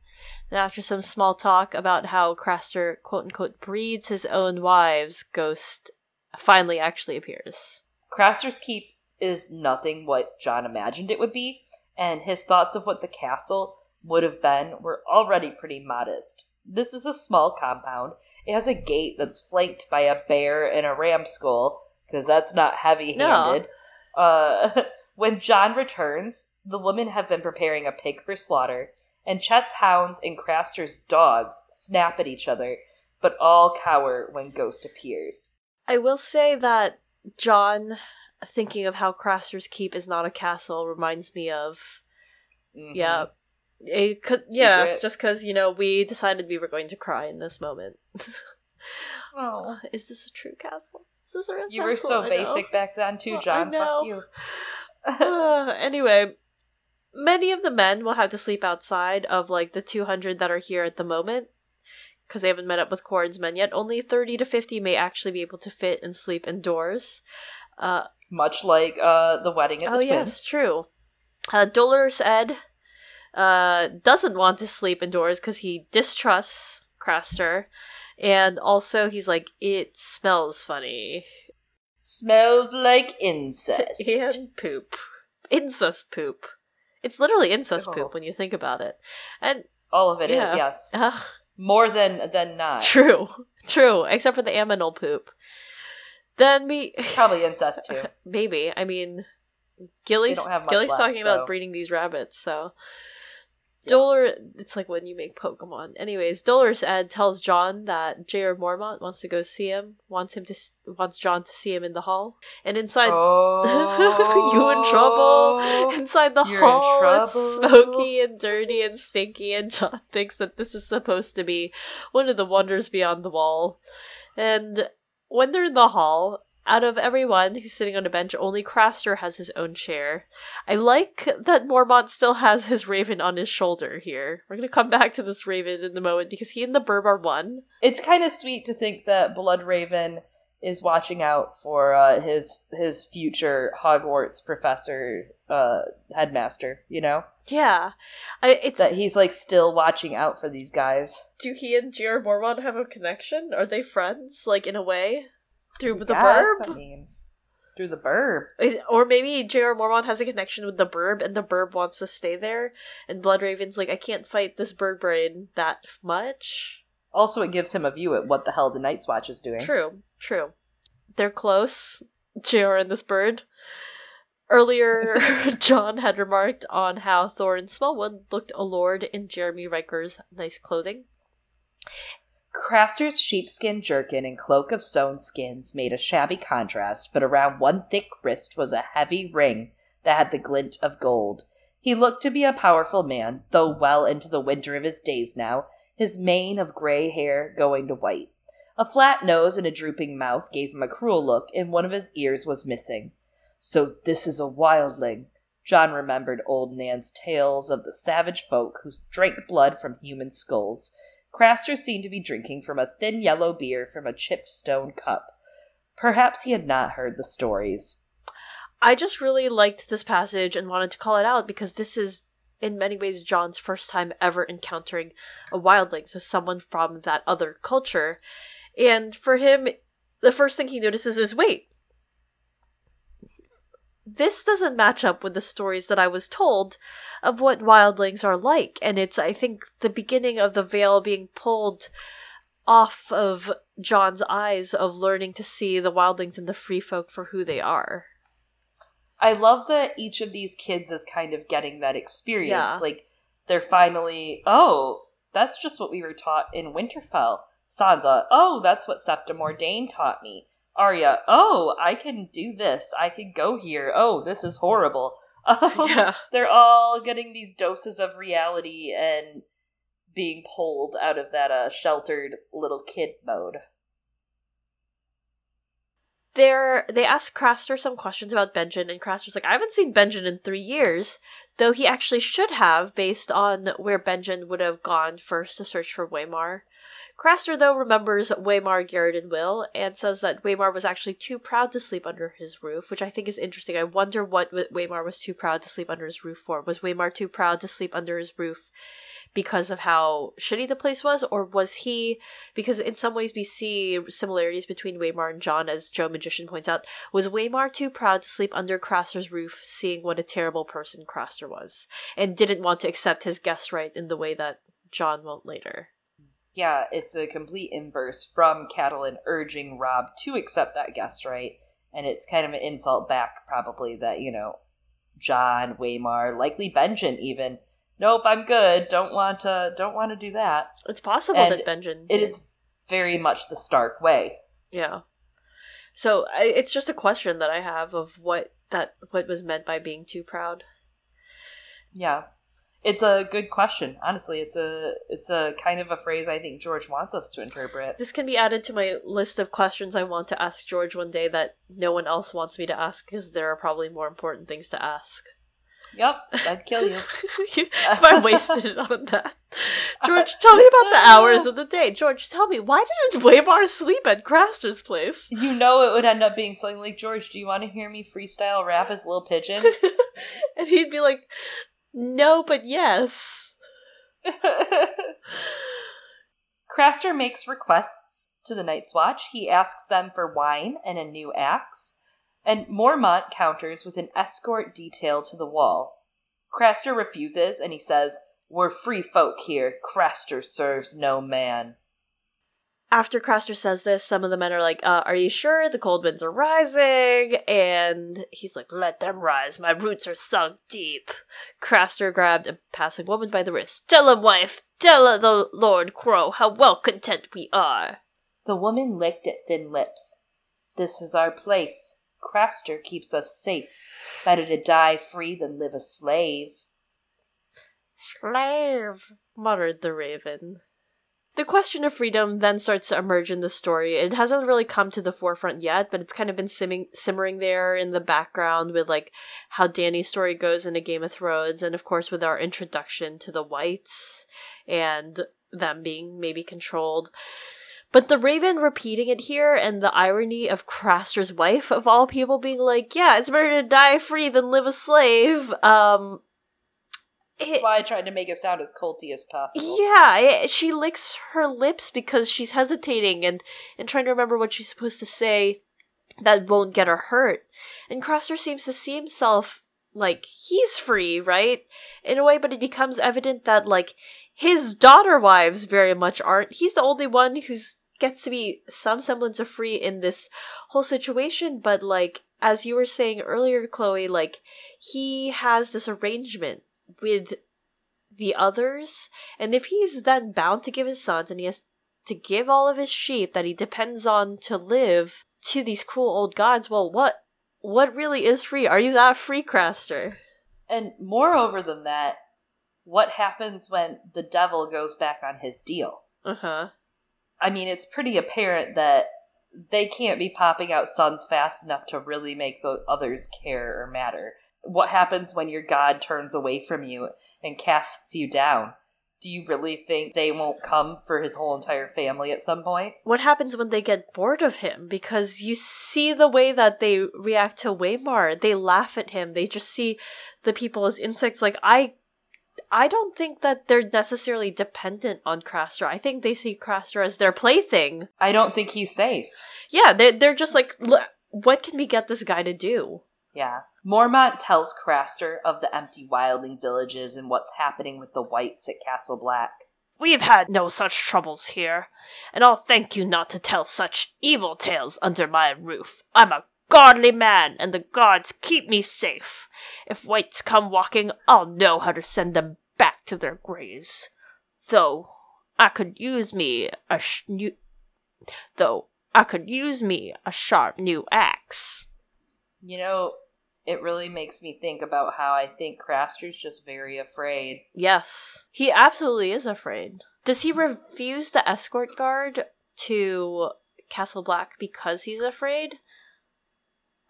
And after some small talk about how Craster, quote unquote, breeds his own wives, Ghost finally actually appears. Craster's Keep is nothing what Jon imagined it would be, and his thoughts of what the castle would have been were already pretty modest. This is a small compound. It has a gate that's flanked by a bear and a ram skull, because that's not heavy handed. No. Uh, when Jon returns, the women have been preparing a pig for slaughter, and Chet's hounds and Craster's dogs snap at each other, but all cower when Ghost appears. I will say that Jon thinking of how Craster's Keep is not a castle reminds me of mm-hmm. yeah. It could, yeah, Secret. just because you know we decided we were going to cry in this moment. oh, is this a true castle? Is this a real you castle? were so basic back then too, Jon. Fuck you. uh, anyway, many of the men will have to sleep outside of like the 200 that are here at the moment because they haven't met up with Qhorin's men yet. Only 30 to 50 may actually be able to fit and sleep indoors. Uh, much like uh, the wedding at the oh, yes, true. Uh, Dolorous Edd uh, doesn't want to sleep indoors because he distrusts Craster. And also, he's like, it smells funny. Smells like incest. and poop. Incest poop. It's literally incest oh. poop when you think about it. And all of it yeah. is, yes. Uh, More than than not. True. True. Except for the aminal poop. Then we probably incest too. Maybe. I mean, Gilly's Gilly's left, talking so. about breeding these rabbits, so yeah. Dolor, it's like when you make Pokemon. Anyways, Dolorous Edd tells Jon that Jeor Mormont wants to go see him, wants him to wants Jon to see him in the hall, and inside, oh, you in trouble. Inside the hall, it's smoky and dirty and stinky, and Jon thinks that this is supposed to be one of the wonders beyond the wall, and when they're in the hall, out of everyone who's sitting on a bench, only Craster has his own chair. I like that Mormont still has his raven on his shoulder here. We're gonna come back to this raven in a moment because he and the burb are one. It's kind of sweet to think that Blood Raven is watching out for uh, his his future Hogwarts professor, uh, headmaster. You know. Yeah, I, it's that he's like still watching out for these guys. Do he and Jeor Mormont have a connection? Are they friends, like in a way, through the burb? I mean, through the burb, or maybe Jeor Mormont has a connection with the burb, and the burb wants to stay there, and Bloodraven's like, I can't fight this bird brain that much. Also, it gives him a view at what the hell the Night's Watch is doing. True, true. They're close, Jeor and this bird. Earlier, Jon had remarked on how Thoren Smallwood looked allured in Jaremy Rykker's nice clothing. Craster's sheepskin jerkin and cloak of sewn skins made a shabby contrast, but around one thick wrist was a heavy ring that had the glint of gold. He looked to be a powerful man, though well into the winter of his days now, his mane of gray hair going to white. A flat nose and a drooping mouth gave him a cruel look, and one of his ears was missing. So this is a wildling. Jon remembered old Nan's tales of the savage folk who drank blood from human skulls. Craster seemed to be drinking from a thin yellow beer from a chipped stone cup. Perhaps he had not heard the stories. I just really liked this passage and wanted to call it out because this is in many ways Jon's first time ever encountering a wildling, so someone from that other culture. And for him, the first thing he notices is wait, this doesn't match up with the stories that I was told of what wildlings are like. And it's, I think, the beginning of the veil being pulled off of Jon's eyes of learning to see the wildlings and the free folk for who they are. I love that each of these kids is kind of getting that experience. Yeah. Like, they're finally, oh, that's just what we were taught in Winterfell. Sansa, oh, that's what Septa Mordane taught me. Arya, oh, I can do this. I can go here. Oh, this is horrible. Um, Yeah. They're all getting these doses of reality and being pulled out of that uh, sheltered little kid mode. They're, they ask Craster some questions about Benjen, and Craster's like, I haven't seen Benjen in three years, though he actually should have, based on where Benjen would have gone first to search for Waymar. Craster, though, remembers Waymar, Garrett, and Will, and says that Waymar was actually too proud to sleep under his roof, which I think is interesting. I wonder what Waymar was too proud to sleep under his roof for. Was Waymar too proud to sleep under his roof because of how shitty the place was, or was he because in some ways we see similarities between Waymar and Jon, as Joe Magician points out. Was Waymar too proud to sleep under Craster's roof, seeing what a terrible person Craster was, and didn't want to accept his guest right in the way that Jon won't later? Yeah, it's a complete inverse from Catelyn urging Robb to accept that guest right, and it's kind of an insult back, probably, that, you know, Jon, Waymar, likely Benjen even. Nope, I'm good. Don't want to. Don't want to do that. It's possible And that Benjen. It did. is very much the Stark way. Yeah. So I, it's just a question that I have of what that what was meant by being too proud. Yeah, it's a good question. Honestly, it's a it's a kind of a phrase I think George wants us to interpret. This can be added to my list of questions I want to ask George one day that no one else wants me to ask because there are probably more important things to ask. Yep, that'd kill you. if I wasted it on that. George, tell me about the hours of the day. George, tell me, why didn't Waymar sleep at Craster's place? You know it would end up being something like George. Do you want to hear me freestyle rap as Little Pigeon? and he'd be like, no, but yes. Craster makes requests to the Night's Watch. He asks them for wine and a new axe, and Mormont counters with an escort detail to the wall. Craster refuses, and he says, We're free folk here. Craster serves no man. After Craster says this, some of the men are like, uh, Are you sure the cold winds are rising? And he's like, Let them rise. My roots are sunk deep. Craster grabbed a passing woman by the wrist. Tell him, wife, tell the Lord Crow how well content we are. The woman licked at thin lips. This is our place. Craster keeps us safe. Better to die free than live a slave. Slave, muttered the raven. The question of freedom then starts to emerge in the story. It hasn't really come to the forefront yet, but it's kind of been simming, simmering there in the background with like how Dany's story goes in a Game of Thrones, and of course with our introduction to the whites and them being maybe controlled. But the Raven repeating it here and the irony of Craster's wife, of all people, being like, yeah, it's better to die free than live a slave. Um, it- That's why I tried to make it sound as culty as possible. yeah, it, she licks her lips because she's hesitating and, and trying to remember what she's supposed to say that won't get her hurt. And Craster seems to see himself like he's free, right? In a way, but it becomes evident that like his daughter wives very much aren't. He's the only one who's gets to be some semblance of free in this whole situation, but like as you were saying earlier, Chloe, like he has this arrangement with the others, and if he's then bound to give his sons and he has to give all of his sheep that he depends on to live to these cruel old gods, well what what really is free? Are you that free, Craster? And moreover than that, what happens when the devil goes back on his deal? Uh-huh. I mean, it's pretty apparent that they can't be popping out sons fast enough to really make the others care or matter. What happens when your god turns away from you and casts you down? Do you really think they won't come for his whole entire family at some point? What happens when they get bored of him? Because you see the way that they react to Waymar. They laugh at him. They just see the people as insects. Like I I don't think that they're necessarily dependent on Craster. I think they see Craster as their plaything. I don't think he's safe. Yeah, they're, they're just like, what can we get this guy to do? Yeah. Mormont tells Craster of the empty wildling villages and what's happening with the whites at Castle Black. We've had no such troubles here, and I'll thank you not to tell such evil tales under my roof. I'm a godly man, and the gods keep me safe. If whites come walking, I'll know how to send them back to their graves. Though I could use me a sh- new, though I could use me a sharp new axe. You know, it really makes me think about how I think Craster's just very afraid. Yes, he absolutely is afraid. Does he refuse the escort guard to Castle Black because he's afraid?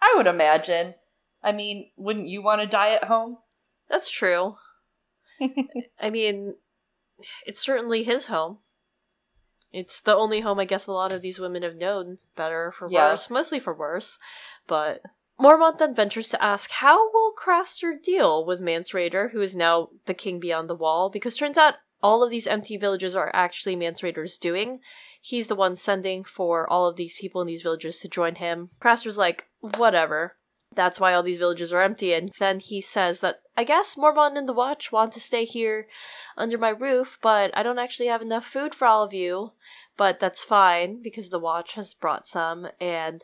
I would imagine. I mean, wouldn't you want to die at home? That's true. I mean, it's certainly his home. It's the only home I guess a lot of these women have known, better for Yeah. worse, mostly for worse. But Mormont then ventures to ask how will Craster deal with Mance Rayder, who is now the king beyond the wall? Because turns out all of these empty villages are actually Mance Rayder's doing. He's the one sending for all of these people in these villages to join him. Craster's like, whatever. That's why all these villages are empty. And then he says that I guess Mormont and the Watch want to stay here under my roof, but I don't actually have enough food for all of you. But that's fine because the Watch has brought some, and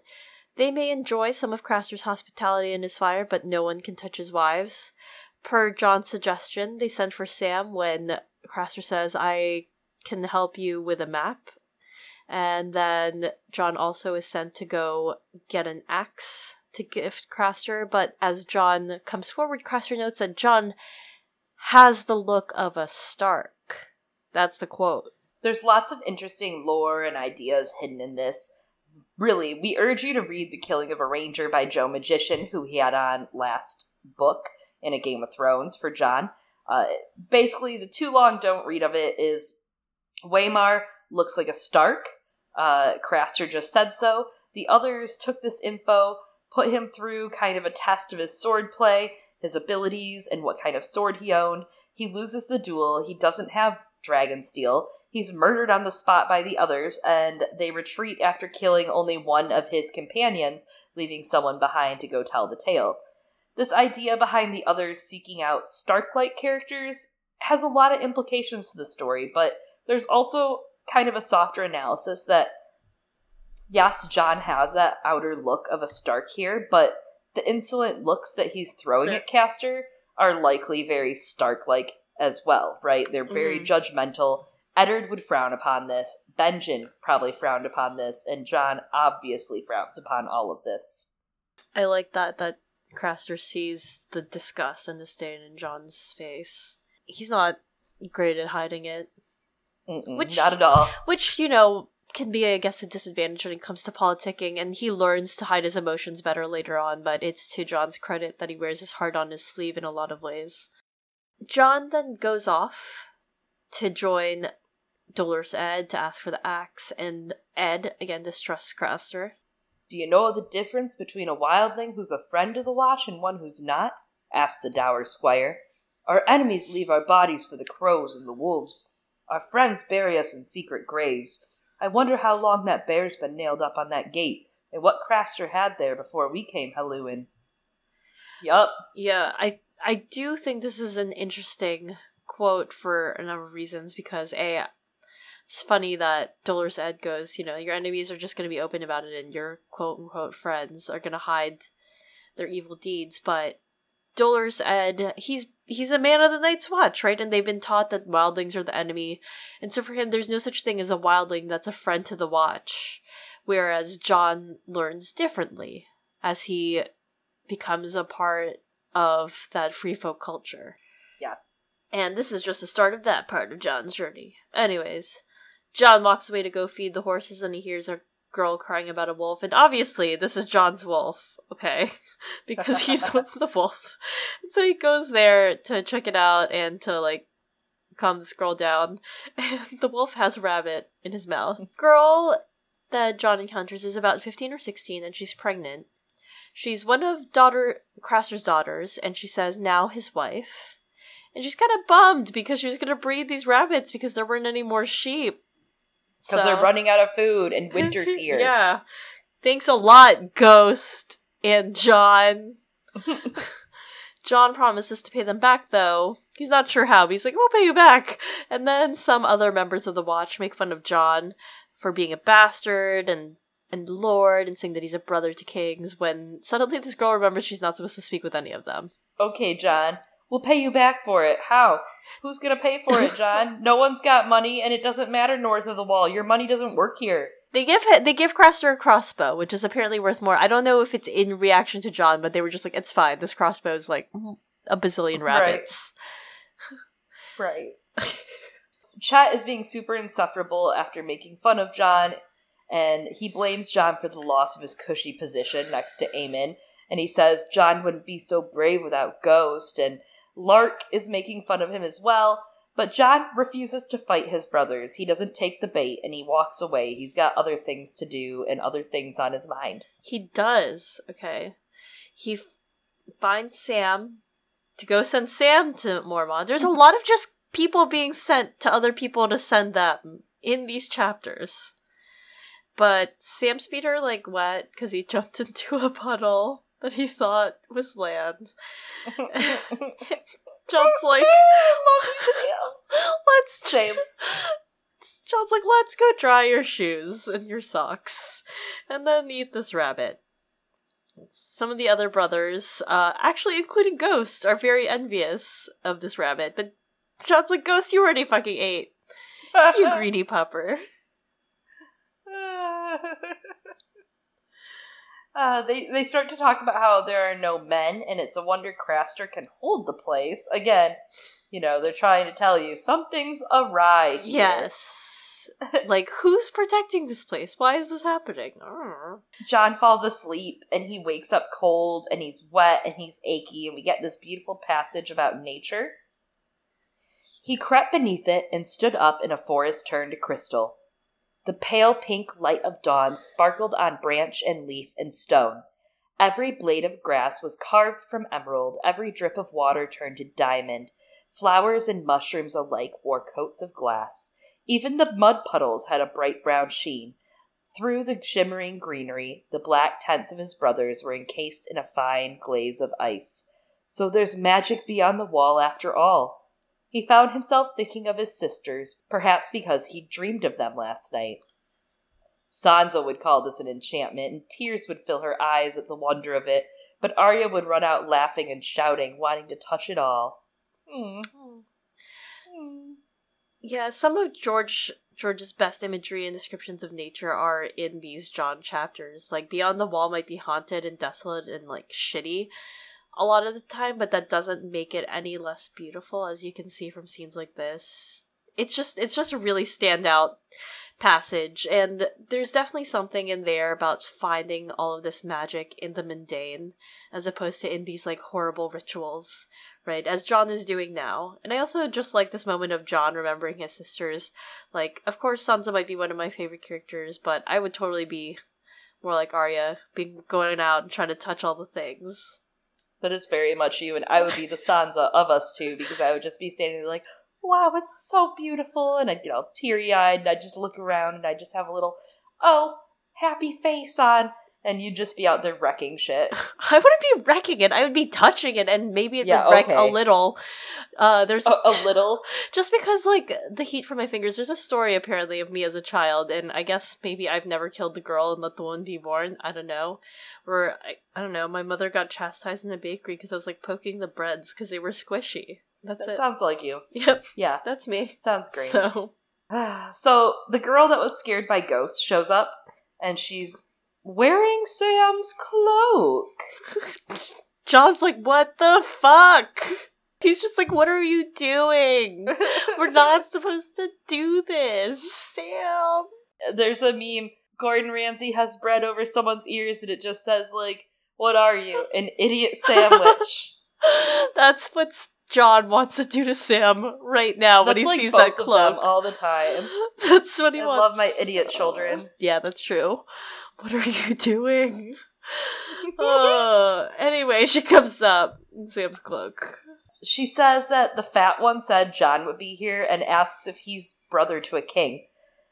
they may enjoy some of Craster's hospitality and his fire, but no one can touch his wives. Per Jon's suggestion, they send for Sam when Craster says, I can help you with a map. And then Jon also is sent to go get an axe to gift Craster, but as Jon comes forward, Craster notes that John has the look of a Stark. That's the quote. There's lots of interesting lore and ideas hidden in this. Really, we urge you to read The Killing of a Ranger by Joe Magician, who he had on last book in A Game of Thrones for Jon. Uh, basically, the too long don't read of it is Waymar looks like a Stark. Uh, Craster just said so. The others took this info, put him through kind of a test of his sword play, his abilities, and what kind of sword he owned. He loses the duel. He doesn't have dragon steel. He's murdered on the spot by the others, and they retreat after killing only one of his companions, leaving someone behind to go tell the tale. This idea behind the others seeking out Stark like characters has a lot of implications to the story, but there's also kind of a softer analysis that yes, Jon has that outer look of a Stark here, but the insolent looks that he's throwing Sure. at Craster are likely very Stark like as well, right? They're very Mhm. judgmental. Eddard would frown upon this. Benjen probably frowned upon this, and Jon obviously frowns upon all of this. I like that that Craster sees the disgust and disdain in Jon's face. He's not great at hiding it, Mm-mm, Which- not at all. which you know can be, I guess, a disadvantage when it comes to politicking. And he learns to hide his emotions better later on. But it's to Jon's credit that he wears his heart on his sleeve in a lot of ways. Jon then goes off to join Dolorous Edd to ask for the axe, and Edd again distrusts Craster. Do you know the difference between a wildling who's a friend of the Watch and one who's not? asked the dour squire. Our enemies leave our bodies for the crows and the wolves. Our friends bury us in secret graves. I wonder how long that bear's been nailed up on that gate, and what Craster had there before we came hallooing. Yup. Yeah, I I do think this is an interesting quote for a number of reasons because a it's funny that Dolorous Edd goes, you know, your enemies are just going to be open about it and your quote unquote friends are going to hide their evil deeds, but Dolorous Edd, he's he's a man of the Night's Watch, right? And they've been taught that wildlings are the enemy. And so for him there's no such thing as a wildling that's a friend to the Watch. Whereas Jon learns differently as he becomes a part of that free folk culture. Yes. And this is just the start of that part of Jon's journey. Anyways, Jon walks away to go feed the horses and he hears a girl crying about a wolf. And obviously, this is Jon's wolf, okay? because he's the wolf. And so he goes there to check it out and to, like, calm this girl down. And the wolf has a rabbit in his mouth. Girl that Jon encounters is about 15 or 16 and she's pregnant. She's one of daughter Craster's daughters, and she says now his wife. And she's kind of bummed because she was going to breed these rabbits because there weren't any more sheep. Because So- they're running out of food and winter's here. yeah. Thanks a lot, Ghost and Jon. Jon promises to pay them back, though. He's not sure how, but he's like, we'll pay you back. And then some other members of the Watch make fun of Jon for being a bastard and and lord and saying that he's a brother to kings when suddenly this girl remembers she's not supposed to speak with any of them. Okay, Jon. We'll pay you back for it. How? Who's gonna pay for it, Jon? no one's got money, and it doesn't matter north of the wall. Your money doesn't work here. They give they give Craster a crossbow, which is apparently worth more. I don't know if it's in reaction to Jon, but they were just like, "It's fine. This crossbow is like a bazillion rabbits." Right. Chet is being super insufferable after making fun of Jon, and he blames Jon for the loss of his cushy position next to Aemon. And he says Jon wouldn't be so brave without Ghost, and Lark is making fun of him as well. But John refuses to fight his brothers. He doesn't take the bait and he walks away. He's got other things to do and other things on his mind. He does. Okay. He f- finds Sam to go send Sam to Mormont. There's a lot of just people being sent to other people to send them in these chapters. But Sam's feet are like wet because he jumped into a puddle that he thought was land. Jon's like, let's Shame. Jon's like, let's go dry your shoes and your socks, and then eat this rabbit. Some of the other brothers, uh, actually including Ghost, are very envious of this rabbit, but Jon's like, Ghost, you already fucking ate. You greedy pupper. Uh, they they start to talk about how there are no men, and it's a wonder Craster can hold the place. Again, you know they're trying to tell you something's awry. here. Yes. like, who's protecting this place? Why is this happening? Jon falls asleep, and he wakes up cold, and he's wet, and he's achy, and we get this beautiful passage about nature. He crept beneath it and stood up in a forest turned to crystal. The pale pink light of dawn sparkled on branch and leaf and stone. Every blade of grass was carved from emerald, every drip of water turned to diamond. Flowers and mushrooms alike wore coats of glass. Even the mud puddles had a bright brown sheen. Through the shimmering greenery, the black tents of his brothers were encased in a fine glaze of ice. So there's magic beyond the wall after all. He found himself thinking of his sisters, perhaps because he dreamed of them last night. Sansa would call this an enchantment, and tears would fill her eyes at the wonder of it, but Arya would run out laughing and shouting, wanting to touch it all. Hmm. Hmm. Yeah, some of George George's best imagery and descriptions of nature are in these Jon chapters. Like Beyond the Wall might be haunted and desolate and like shitty a lot of the time, but that doesn't make it any less beautiful as you can see from scenes like this. It's just it's just a really standout passage and there's definitely something in there about finding all of this magic in the mundane as opposed to in these like horrible rituals right as jon is doing now. And i also just like this moment of jon remembering his sisters. Like of course sansa might be one of my favorite characters but i would totally be more like arya being going out and trying to touch all the things That is very much you, and I would be the Sansa of us two because I would just be standing there like, wow, it's so beautiful. And I'd get all teary eyed, and I'd just look around and I'd just have a little, oh, happy face on. And you'd just be out there wrecking shit. I wouldn't be wrecking it. I would be touching it, and maybe it Yeah, would wreck a little. Uh, there's A, a little. just because like the heat from my fingers. There's a story apparently of me as a child, and I guess maybe I've never killed the girl and let the one be born. I don't know. Where I, I don't know. My mother got chastised in the bakery because I was like poking the breads because they were squishy. That's That it. sounds like you. yep, Yeah, that's me. sounds great. So So the girl that was scared by ghosts shows up, and she's wearing Sam's cloak. Jon's like, what the fuck? He's just like, what are you doing? We're not supposed to do this, Sam. There's a meme. Gordon Ramsay has bread over someone's ears, and it just says like, "What are you, an idiot sandwich?" That's what John wants to do to Sam right now when he like sees both that of them cloak. all the time. That's what he wants. I wants. love my idiot children. Yeah, that's true. What are you doing? uh, anyway, she comes up in Sam's cloak. She says that the fat one said Jon would be here and asks if he's brother to a king.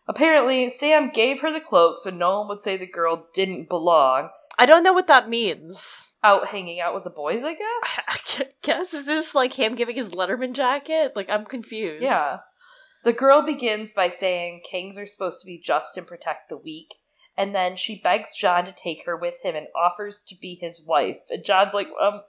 Apparently, Sam gave her the cloak so no one would say the girl didn't belong. I don't know what that means. Out hanging out with the boys, I guess? I gu- guess is this like him giving his Letterman jacket? Like I'm confused. Yeah. The girl begins by saying kings are supposed to be just and protect the weak, and then she begs Jon to take her with him and offers to be his wife. And Jon's like, um,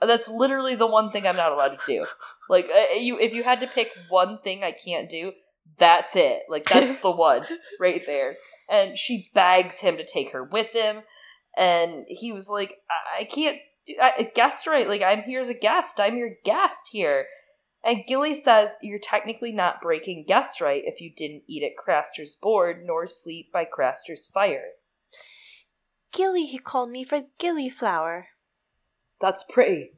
that's literally the one thing I'm not allowed to do. Like, uh, you, if you had to pick one thing I can't do, That's it. Like that's the one right there. And she begs him to take her with him, and he was like, "I, I can't do I, guest right. Like I'm here as a guest. I'm your guest here." And Gilly says, You're technically not breaking guest right if you didn't eat at Craster's board nor sleep by Craster's fire. Gilly, he called me for Gillyflower. That's pretty.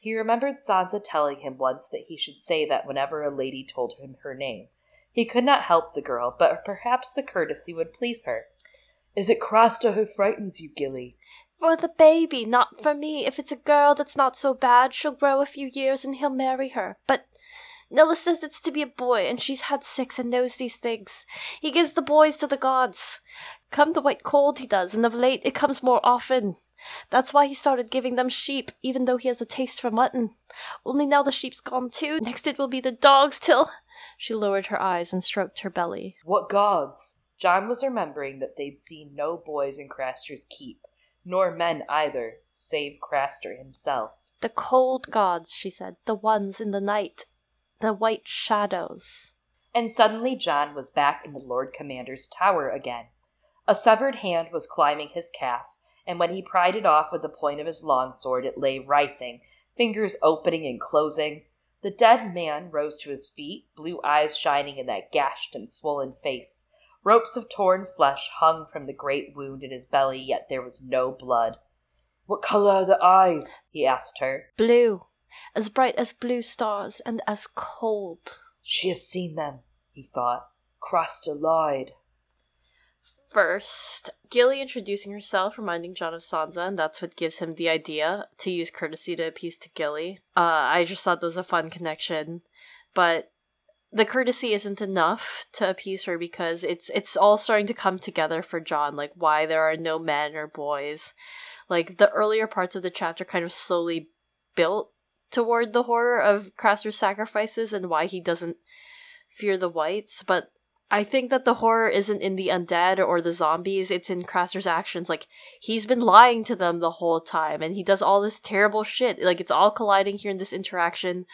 He remembered Sansa telling him once that he should say that whenever a lady told him her name. He could not help the girl, but perhaps the courtesy would please her. Is it Craster who frightens you, Gilly? For the baby, not for me. If it's a girl that's not so bad, she'll grow a few years and he'll marry her. But Nella says it's to be a boy, and she's had six and knows these things. He gives the boys to the gods. Come the white cold, he does, and of late it comes more often. That's why he started giving them sheep, even though he has a taste for mutton. Only now the sheep's gone too. Next it will be the dogs till. She lowered her eyes and stroked her belly. What gods? Jon was remembering that they'd seen no boys in Craster's keep nor men either, save Craster himself. The cold gods, she said, the ones in the night, the white shadows. And suddenly Jon was back in the Lord Commander's tower again. A severed hand was climbing his calf, and when he pried it off with the point of his longsword, it lay writhing, fingers opening and closing. The dead man rose to his feet, blue eyes shining in that gashed and swollen face. Ropes of torn flesh hung from the great wound in his belly, yet there was no blood. What color are the eyes? he asked her. Blue, as bright as blue stars, and as cold. She has seen them, he thought. Craster lied. First, Gilly introducing herself, reminding Jon of Sansa, and that's what gives him the idea to use courtesy to appease to Gilly. Uh, I just thought that was a fun connection. But the courtesy isn't enough to appease her because it's it's all starting to come together for Jon, like why there are no men or boys. Like the earlier parts of the chapter kind of slowly built toward the horror of Craster's sacrifices and why he doesn't fear the whites, but I think that the horror isn't in the undead or the zombies, it's in Craster's actions. Like, he's been lying to them the whole time, and he does all this terrible shit. Like, it's all colliding here in this interaction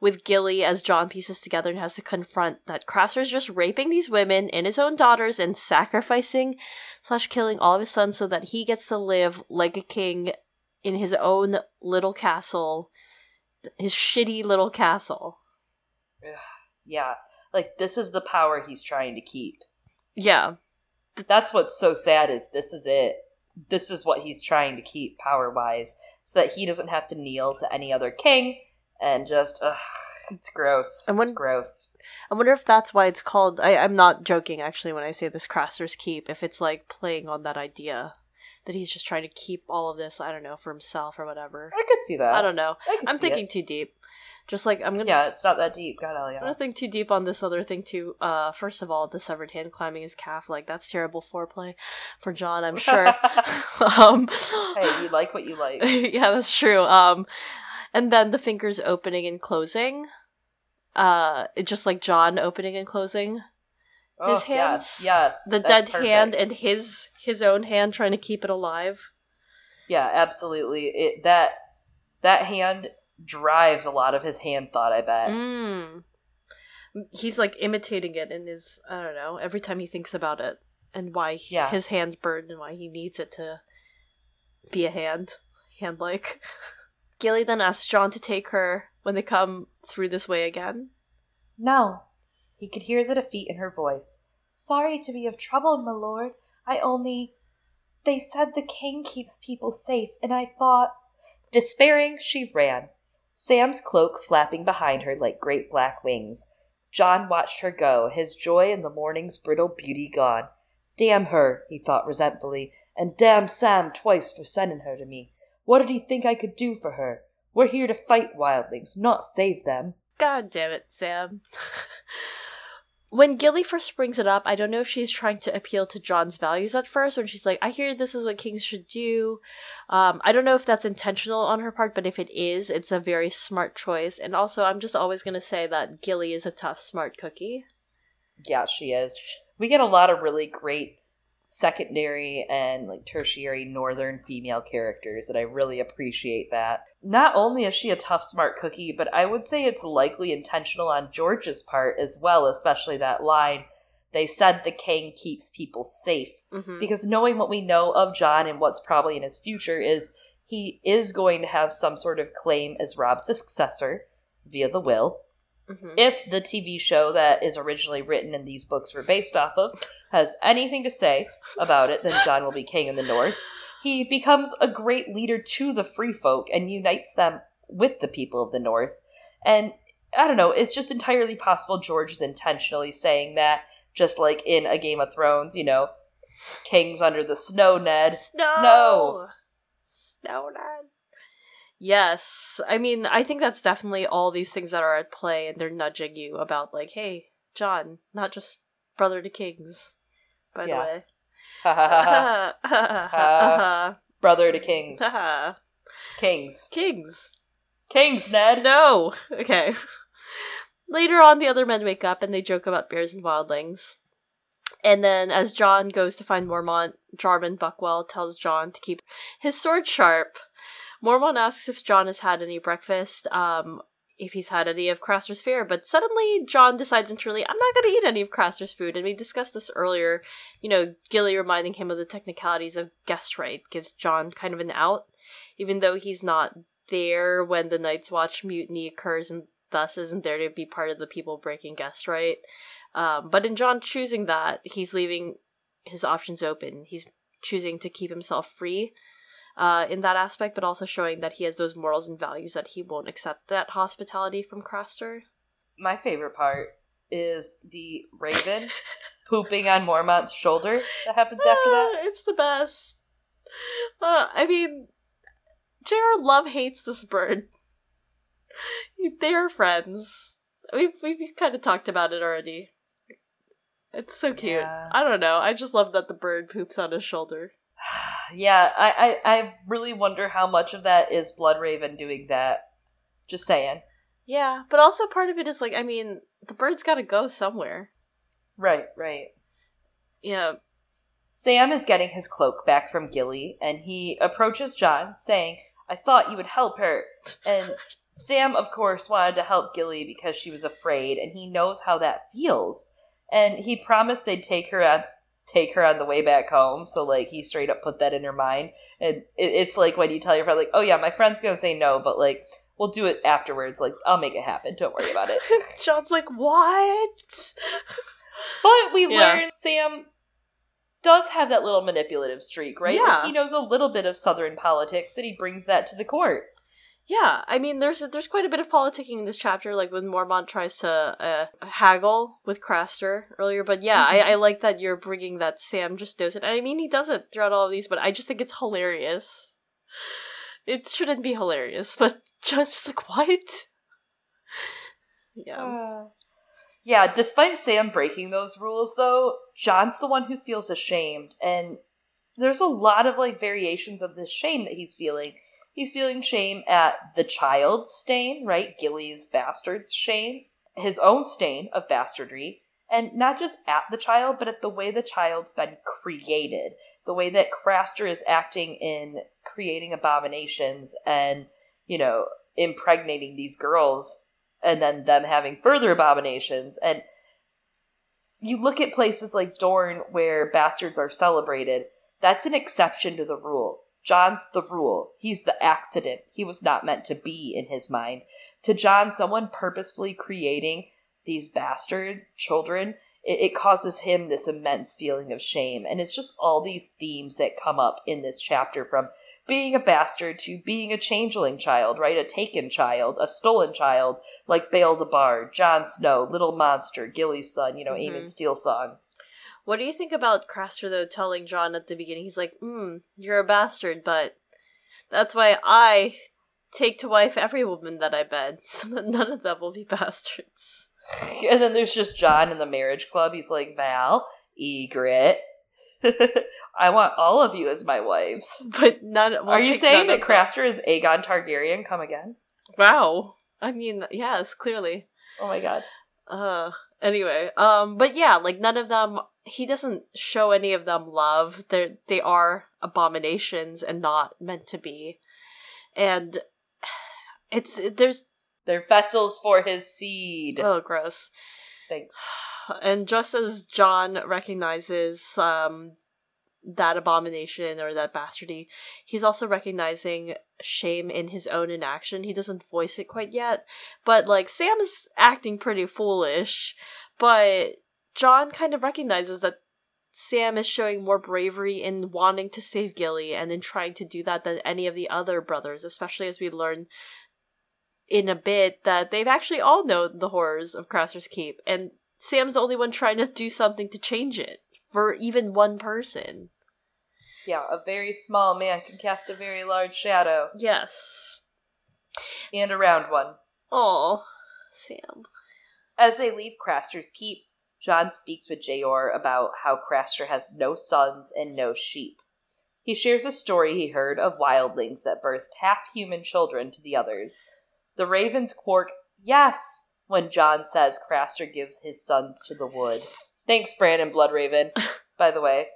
with Gilly as Jon pieces together and has to confront that Craster's just raping these women and his own daughters and sacrificing slash killing all of his sons so that he gets to live like a king in his own little castle, his shitty little castle. Yeah like this is the power he's trying to keep. Yeah. That's what's so sad is this is it. This is what he's trying to keep power wise so that he doesn't have to kneel to any other king and just ugh, it's gross. And when, it's gross. I wonder if that's why it's called I, I'm not joking actually when I say this Craster's Keep, if it's like playing on that idea that he's just trying to keep all of this, I don't know, for himself or whatever. I could see that. I don't know. I am thinking it. too deep. Just like I'm gonna. Yeah, it's not that deep. God, Elliot. I'm gonna think too deep on this other thing too. Uh, first of all, the severed hand climbing his calf, like that's terrible foreplay for Jon, I'm sure. um, hey, you like what you like. yeah, that's true. Um, and then the fingers opening and closing. Uh, it just like Jon opening and closing oh, his hands. Yes, yes the dead perfect. hand and his his own hand trying to keep it alive. Yeah, absolutely. It that that hand drives a lot of his hand thought, I bet. Mm. He's like imitating it in his, I don't know, every time he thinks about it and why he, yeah. his hand's burned and why he needs it to be a hand, hand like. Gilly then asks Jon to take her when they come through this way again. No. He could hear the defeat in her voice. Sorry to be of trouble, my lord. I only. They said the king keeps people safe, and I thought. Despairing, she ran, Sam's cloak flapping behind her like great black wings. Jon watched her go, his joy in the morning's brittle beauty gone. Damn her, he thought resentfully, and damn Sam twice for sending her to me. What did he think I could do for her? We're here to fight wildlings, not save them. God damn it, Sam. when Gilly first brings it up, I don't know if she's trying to appeal to Jon's values at first, when she's like, I hear this is what kings should do. Um, I don't know if that's intentional on her part, but if it is, it's a very smart choice. And also, I'm just always going to say that Gilly is a tough, smart cookie. Yeah, she is. We get a lot of really great secondary and like tertiary northern female characters and I really appreciate that. Not only is she a tough smart cookie, but I would say it's likely intentional on George's part as well, especially that line they said the king keeps people safe Mhm. because knowing what we know of Jon and what's probably in his future is he is going to have some sort of claim as Robb's successor via the will. Mhm. If the TV show that is originally written and these books were based off of has anything to say about it, then Jon will be king in the north. He becomes a great leader to the free folk and unites them with the people of the north. And I don't know, it's just entirely possible George is intentionally saying that, just like in A Game of Thrones, you know, kings under the snow, Ned. Snow. Snow Ned. Yes. I mean, I think that's definitely all these things that are at play and they're nudging you about like, hey, Jon, not just brother to kings, by Yeah. the way. Ha ha ha ha. Brother to kings. Kings. Kings. Kings, Ned. No. Okay. Later on, the other men wake up and they joke about bears and wildlings. And then, as Jon goes to find Mormont, Jarman Buckwell tells Jon to keep his sword sharp. Mormont asks if Jon has had any breakfast, um, if he's had any of Craster's fare, but suddenly Jon decides internally, I'm not going to eat any of Craster's food. And we discussed this earlier. You know, Gilly reminding him of the technicalities of guest right gives Jon kind of an out, even though he's not there when the Night's Watch mutiny occurs and thus isn't there to be part of the people breaking guest right. Um, but in Jon choosing that, he's leaving his options open. He's choosing to keep himself free uh, in that aspect, but also showing that he has those morals and values that he won't accept that hospitality from Craster. My favorite part is the raven pooping on Mormont's shoulder that happens after that. Ah, It's the best. Uh, I mean, J.R. Love hates this bird. They are friends. We've we've kind of talked about it already. It's so cute. Yeah. I don't know. I just love that the bird poops on his shoulder. Yeah, I, I, I really wonder how much of that is Blood Raven doing that. Just saying. Yeah, but also part of it is like, I mean, the bird's got to go somewhere. Right, right. Yeah. Sam is getting his cloak back from Gilly, and he approaches Jon, saying, I thought you would help her. And Sam, of course, wanted to help Gilly because she was afraid, and he knows how that feels. And he promised they'd take her on take her on the way back home. So like he straight up put that in her mind. And it, it's like when you tell your friend like, Oh yeah, my friend's gonna say no, but like we'll do it afterwards. Like I'll make it happen. Don't worry about it. Jon's like, what? But we Yeah. learn Sam does have that little manipulative streak, right? Like, Yeah. he knows a little bit of Southern politics and he brings that to the court. Yeah, I mean, there's there's quite a bit of politicking in this chapter, like when Mormont tries to uh, haggle with Craster earlier. But yeah, I, I like that you're bringing that Sam just knows it. And I mean, he does it throughout all of these, but I just think it's hilarious. It shouldn't be hilarious, but Jon's just like, what? Yeah. Yeah, despite Sam breaking those rules, though, Jon's the one who feels ashamed. And there's a lot of like variations of this shame that he's feeling. He's feeling shame at the child's stain, right? Gilly's bastard's shame, his own stain of bastardry, and not just at the child, but at the way the child's been created. The way that Craster is acting in creating abominations and, you know, impregnating these girls and then them having further abominations. And you look at places like Dorne where bastards are celebrated, that's an exception to the rule. Jon's the rule. He's the accident. He was not meant to be in his mind. To Jon, someone purposefully creating these bastard children, it, it causes him this immense feeling of shame. And it's just all these themes that come up in this chapter from being a bastard to being a changeling child, right? A taken child, a stolen child, like Bale the Bard, Jon Snow, Little Monster, Gilly's son, you know, Mhm. Aemon Steelsong. What do you think about Craster though telling Jon at the beginning? He's like, "Hmm, you're a bastard, but that's why I take to wife every woman that I bed, so that none of them will be bastards." And then there's just Jon in the marriage club. He's like, Val, Ygritte, I want all of you as my wives. But none. we'll Are you saying that. Craster is Aegon Targaryen come again? Wow. I mean, yes, clearly. Oh my god. Uh, Anyway, um, but yeah, like none of them. He doesn't show any of them love. They they are abominations and not meant to be, and it's there's They're vessels for his seed. oh gross. Thanks. And just as Jon recognizes um that abomination or that bastardy, he's also recognizing shame in his own inaction. He doesn't voice it quite yet, but like Sam's acting pretty foolish, but Jon kind of recognizes that Sam is showing more bravery in wanting to save Gilly and in trying to do that than any of the other brothers, especially as we learn in a bit that they've actually all known the horrors of Craster's Keep, and Sam's the only one trying to do something to change it for even one person. Yeah, a very small man can cast a very large shadow, Yes. and a round one. Oh, Sam. As they leave Craster's Keep, Jon speaks with Jeor about how Craster has no sons and no sheep. He shares a story he heard of wildlings that birthed half human children to the others. The ravens quark yes when Jon says Craster gives his sons to the wood. Thanks, Brynden Bloodraven, by the way.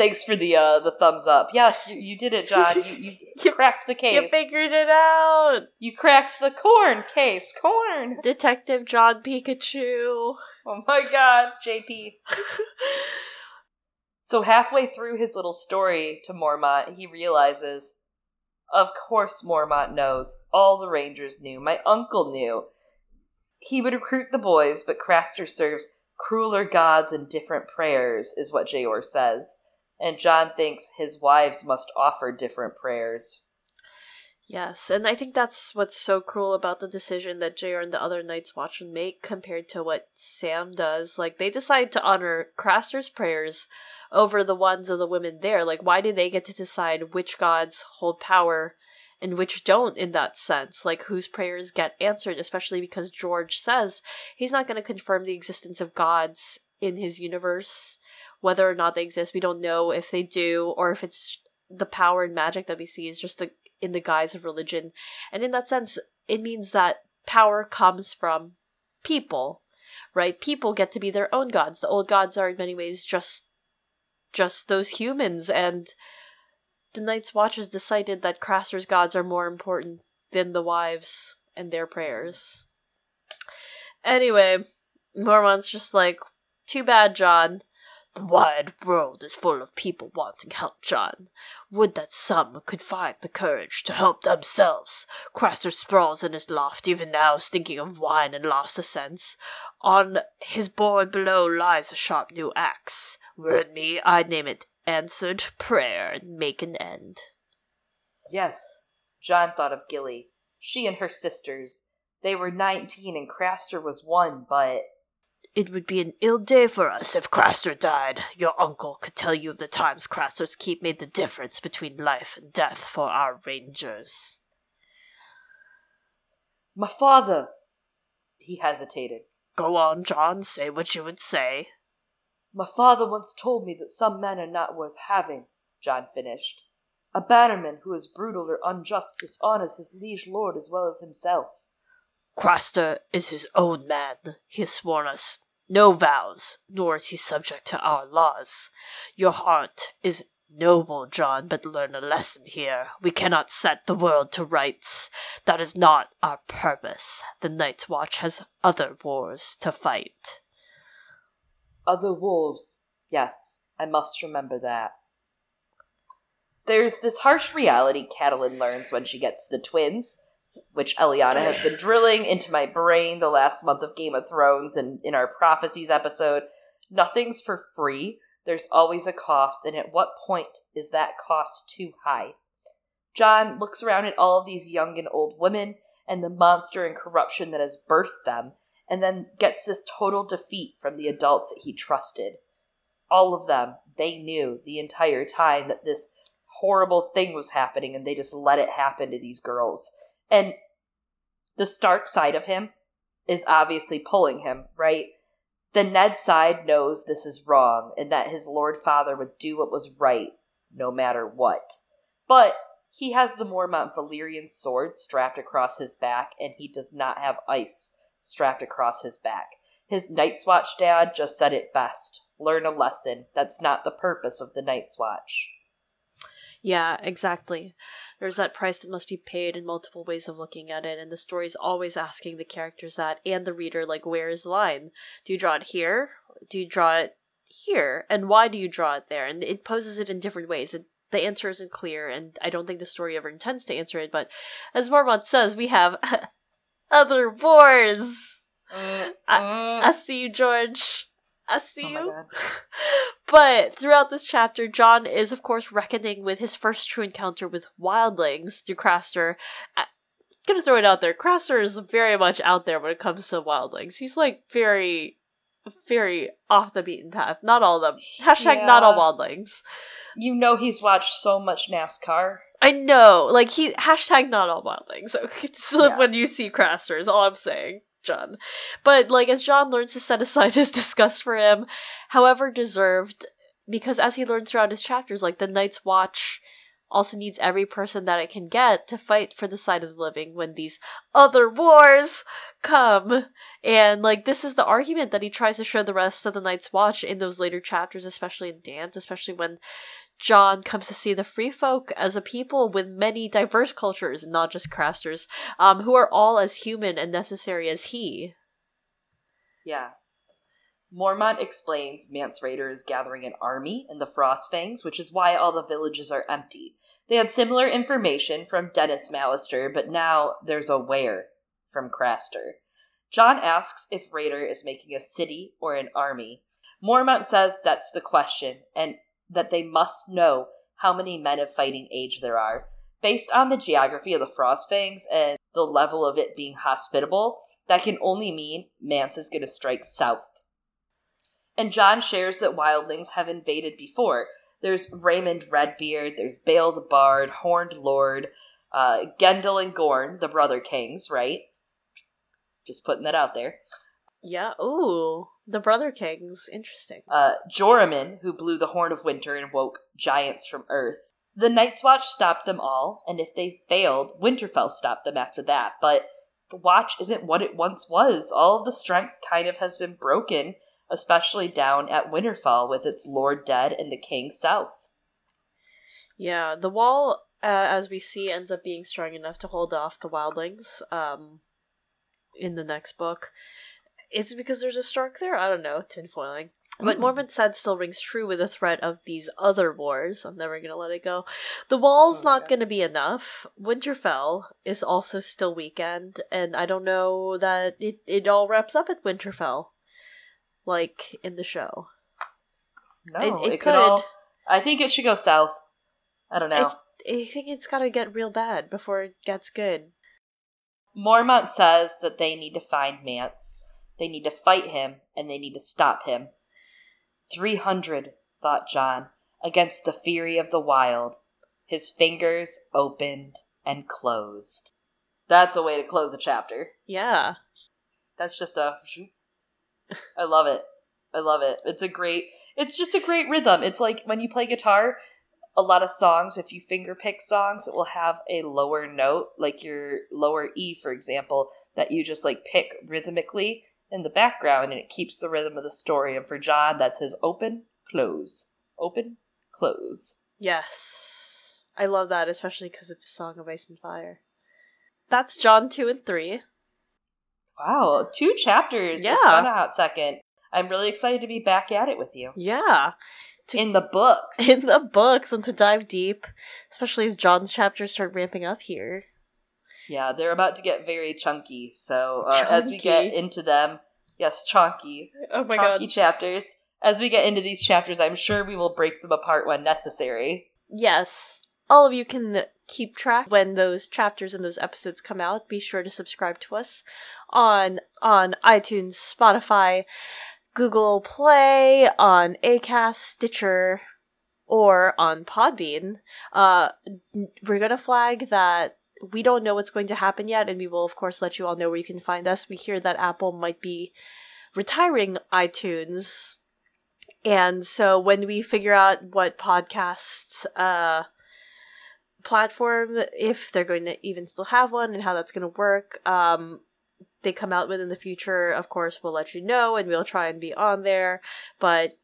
Thanks for the uh, the thumbs up. Yes, you, you did it, Jon. You, you You- cracked the case. You figured it out! You cracked the corn case. Corn. Detective Jon Pikachu. Oh my god, JP. So halfway through his little story to Mormont, he realizes, of course Mormont knows. All the rangers knew. My uncle knew. He would recruit the boys, but Craster serves crueler gods and different prayers, is what Jeor says. And Jon thinks his wives must offer different prayers. Yes, and I think that's what's so cruel about the decision that Jeor and the other Night's Watch would make compared to what Sam does. Like, they decide to honor Craster's prayers over the ones of the women there. Like, why do they get to decide which gods hold power and which don't in that sense? Like, whose prayers get answered, especially because George says he's not going to confirm the existence of gods in his universe. Whether or not they exist, we don't know if they do or if it's the power and magic that we see is just the in the guise of religion. And in that sense, it means that power comes from people, right? People get to be their own gods. The old gods are in many ways just just those humans and the Night's Watch has decided that Craster's gods are more important than the wives and their prayers. Anyway, Mormont's just like, too bad, Jon. The wide world is full of people wanting help, Jon. Would that some could find the courage to help themselves. Craster sprawls in his loft even now, stinking of wine and lost the sense. On his board below lies a sharp new axe. Were it me, I'd name it Answered Prayer and make an end. Yes, Jon thought of Gilly. She and her sisters. They were 19 and Craster was one, but It would be an ill day for us if Craster died. Your uncle could tell you of the times Craster's Keep made the difference between life and death for our rangers. my father. He hesitated. Go on, Jon, say what you would say. My father once told me that some men are not worth having, Jon finished. A bannerman who is brutal or unjust dishonors his liege lord as well as himself. Craster is his own man. He has sworn us no vows, nor is he subject to our laws. Your heart is noble, Jon, but learn a lesson here. We cannot set the world to rights. That is not our purpose. The Night's Watch has other wars to fight. Other wolves. Yes, I must remember that. There's this harsh reality Catelyn learns when she gets the twins, which Eliana has been drilling into my brain the last month of Game of Thrones and in our prophecies episode. Nothing's for free. There's always a cost, and at what point is that cost too high? Jon looks around at all of these young and old women and the monster and corruption that has birthed them, and then gets this total defeat from the adults that he trusted. All of them, they knew the entire time that this horrible thing was happening, and they just let it happen to these girls. And the Stark side of him is obviously pulling him, right? The Ned side knows this is wrong and that his Lord Father would do what was right no matter what. But he has the Mormont Valyrian sword strapped across his back, and he does not have ice strapped across his back. His Night's Watch dad just said it best learn a lesson. That's not the purpose of the Night's Watch. Yeah, exactly. There's that price that must be paid in multiple ways of looking at it, and the story's always asking the characters that and the reader, like, where is the line? Do you draw it here? Do you draw it here? And why do you draw it there? And it poses it in different ways. It, the answer isn't clear, and I don't think the story ever intends to answer it, but as Mormont says, we have other wars! Uh, I, uh, I see you, George. I see oh you. But throughout this chapter, Jon is, of course, reckoning with his first true encounter with wildlings through Craster. I'm gonna throw it out there. Craster is very much out there when it comes to wildlings. He's like very, very off the beaten path. Not all of them. Hashtag not all Yeah. wildlings. You know he's watched so much NASCAR. I know. Like, he. Hashtag not all wildlings. So it's Yeah. when you see Craster, is all I'm saying. Jon. But like as Jon learns to set aside his disgust for him, however deserved, because as he learns throughout his chapters, like the Night's Watch also needs every person that it can get to fight for the side of the living when these other wars come. And like this is the argument that he tries to show the rest of the Night's Watch in those later chapters, especially in Dance, especially when Jon comes to see the free folk as a people with many diverse cultures, not just Crasters, um, who are all as human and necessary as he. Yeah. Mormont explains Mance Rayder is gathering an army in the Frostfangs, which is why all the villages are empty. They had similar information from Denys Mallister, but now there's a where from Craster. Jon asks if Rayder is making a city or an army. Mormont says that's the question, and that they must know how many men of fighting age there are. Based on the geography of the Frostfangs and the level of it being hospitable, that can only mean Mance is going to strike south. And Jon shares that wildlings have invaded before. There's Raymond Redbeard, there's Bale the Bard, Horned Lord, uh, Gendel and Gorn, the brother kings, right? Just putting that out there. Yeah. Ooh, the Brother Kings. Interesting. Uh, Joramun, who blew the horn of winter and woke giants from Earth. The Night's Watch stopped them all, and if they failed, Winterfell stopped them after that. But the Watch isn't what it once was. All of the strength kind of has been broken, especially down at Winterfell with its Lord dead and the King south. Yeah, the wall, uh, as we see, ends up being strong enough to hold off the wildlings. Um, in the next book, is it because there's a Stark there? I don't know. Tinfoiling. But Mm. Mormont said still rings true with the threat of these other wars. I'm never gonna let it go. The wall's Oh not God. gonna be enough. Winterfell is also still weekend, and I don't know that it, it all wraps up at Winterfell, like in the show. No, It- it, it could. could. all. I think it should go south. I don't know. I, I think it's gotta get real bad before it gets good. Mormont says that they need to find Mance. They need to fight him, and they need to stop him. Three hundred, thought John, against the fury of the wild. His fingers opened and closed. That's a way to close a chapter. Yeah. That's just a. I love it. I love it. It's a great. It's just a great rhythm. It's like when you play guitar, a lot of songs, if you finger pick songs, it will have a lower note, like your lower E, for example, that you just like pick rhythmically in the background and it keeps the rhythm of the story. And for Jon, that's his open, close, open, close. Yes. I love that, especially because it's a song of ice and fire. That's Jon 2 and 3. Wow, two chapters. Yeah. It's a hot second. I'm really excited to be back at it with you. Yeah. To- In the books. In the books and to dive deep, especially as Jon's chapters start ramping up here. Yeah, they're about to get very chunky. So uh, as we get into them, yes, chunky, Oh my chunky chapters. As we get into these chapters, I'm sure we will break them apart when necessary. Yes. All of you can keep track when those chapters and those episodes come out. Be sure to subscribe to us on on iTunes, Spotify, Google Play, on Acast, Stitcher, or on Podbean. Uh, we're gonna flag that we don't know what's going to happen yet, and we will of course let you all know where you can find us. We hear that Apple might be retiring iTunes. And so when we figure out what podcasts uh platform if they're going to even still have one and how that's going to work um they come out with in the future, of course, we'll let you know and we'll try and be on there. But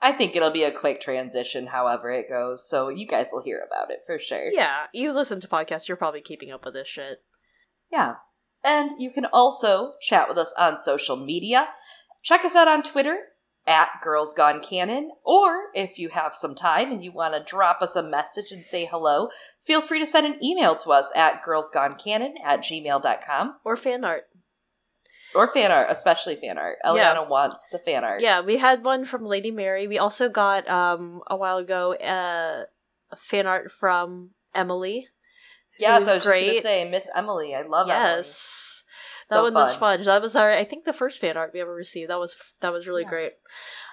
I think it'll be a quick transition, however it goes. So you guys will hear about it for sure. yeah, you listen to podcasts, you're probably keeping up with this shit. Yeah. And you can also chat with us on social media. Check us out on Twitter at Girls Gone Canon, or if you have some time and you want to drop us a message and say hello, feel free to send an email to us at girlsgonecanon at gmail.com. Or fan art. Or fan art, especially fan art. Eliana Yeah. wants the fan art. Yeah, we had one from Lady Mary. We also got um a while ago uh, a fan art from Emily. Yeah, so I was just great. to say, Miss Emily. I love Emily. yes. That So one was fun. fun. That was our I think the first fan art we ever received. That was that was really Yeah. great.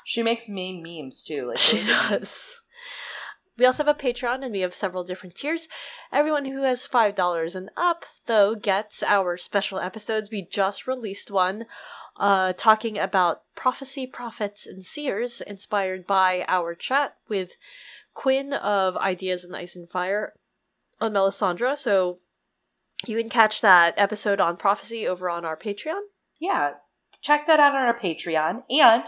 She makes mean memes too. Like She does. memes. We also have a Patreon and we have several different tiers. Everyone who has $5 and up, though, gets our special episodes. We just released one uh, talking about prophecy, prophets, and seers, inspired by our chat with Quinn of Ideas in Ice and Fire on Melisandre. So you can catch that episode on prophecy over on our Patreon. yeah, check that out on our Patreon. And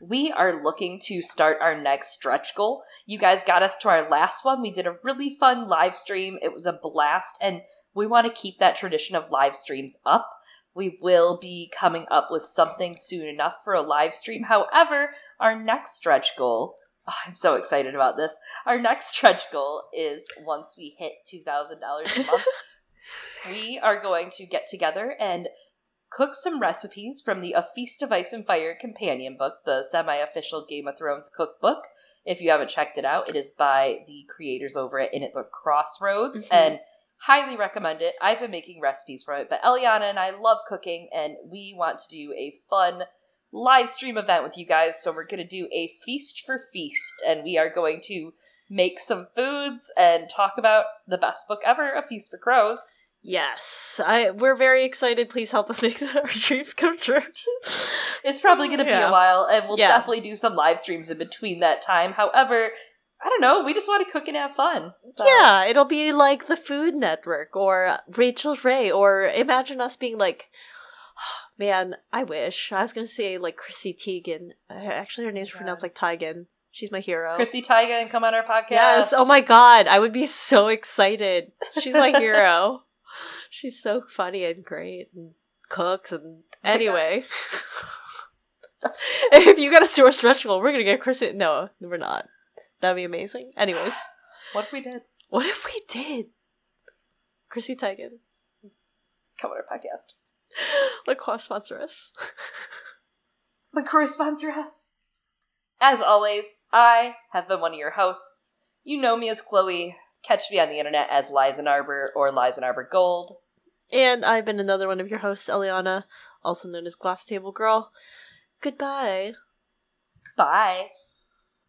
we are looking to start our next stretch goal. You guys got us to our last one. We did a really fun live stream. It was a blast, and we want to keep that tradition of live streams up. We will be coming up with something soon enough for a live stream. However, our next stretch goal, oh, I'm so excited about this. Our next stretch goal is once we hit $2,000 a month, we are going to get together and cook some recipes from the A Feast of Ice and Fire companion book, the semi official Game of Thrones cookbook. If you haven't checked it out, it is by the creators over at Inn at the Crossroads Mhm. and highly recommend it. I've been making recipes from it, but Eliana and I love cooking and we want to do a fun live stream event with you guys. So we're going to do a feast for feast and we are going to make some foods and talk about the best book ever, A Feast for Crows. Yes, I we're very excited. Please help us make our dreams come true. It's probably going to be Yeah. a while, and we'll Yeah. definitely do some live streams in between that time. However, I don't know. We just want to cook and have fun. So. Yeah, it'll be like the Food Network or Rachael Ray, or imagine us being like, man, I wish. I was gonna say like Chrissy Teigen. Actually, her name's God. pronounced like Teigen. She's my hero. Chrissy Taiga and come on our podcast. Yes. Oh my god, I would be so excited. She's my hero. She's so funny and great and cooks and anyway. if you got a store stretch goal, we're gonna get Chrissy. No, we're not. That'd be amazing. Anyways, What if we did? what if we did? Chrissy Teigen. Come on our podcast. LaCroix sponsor us. LaCroix sponsor us. As always, I have been one of your hosts. You know me as Chloe. Catch me on the internet as Liza Arbor or Liza Arbor Gold. and I've been another one of your hosts, Eliana, also known as Glass Table Girl. Goodbye. Bye.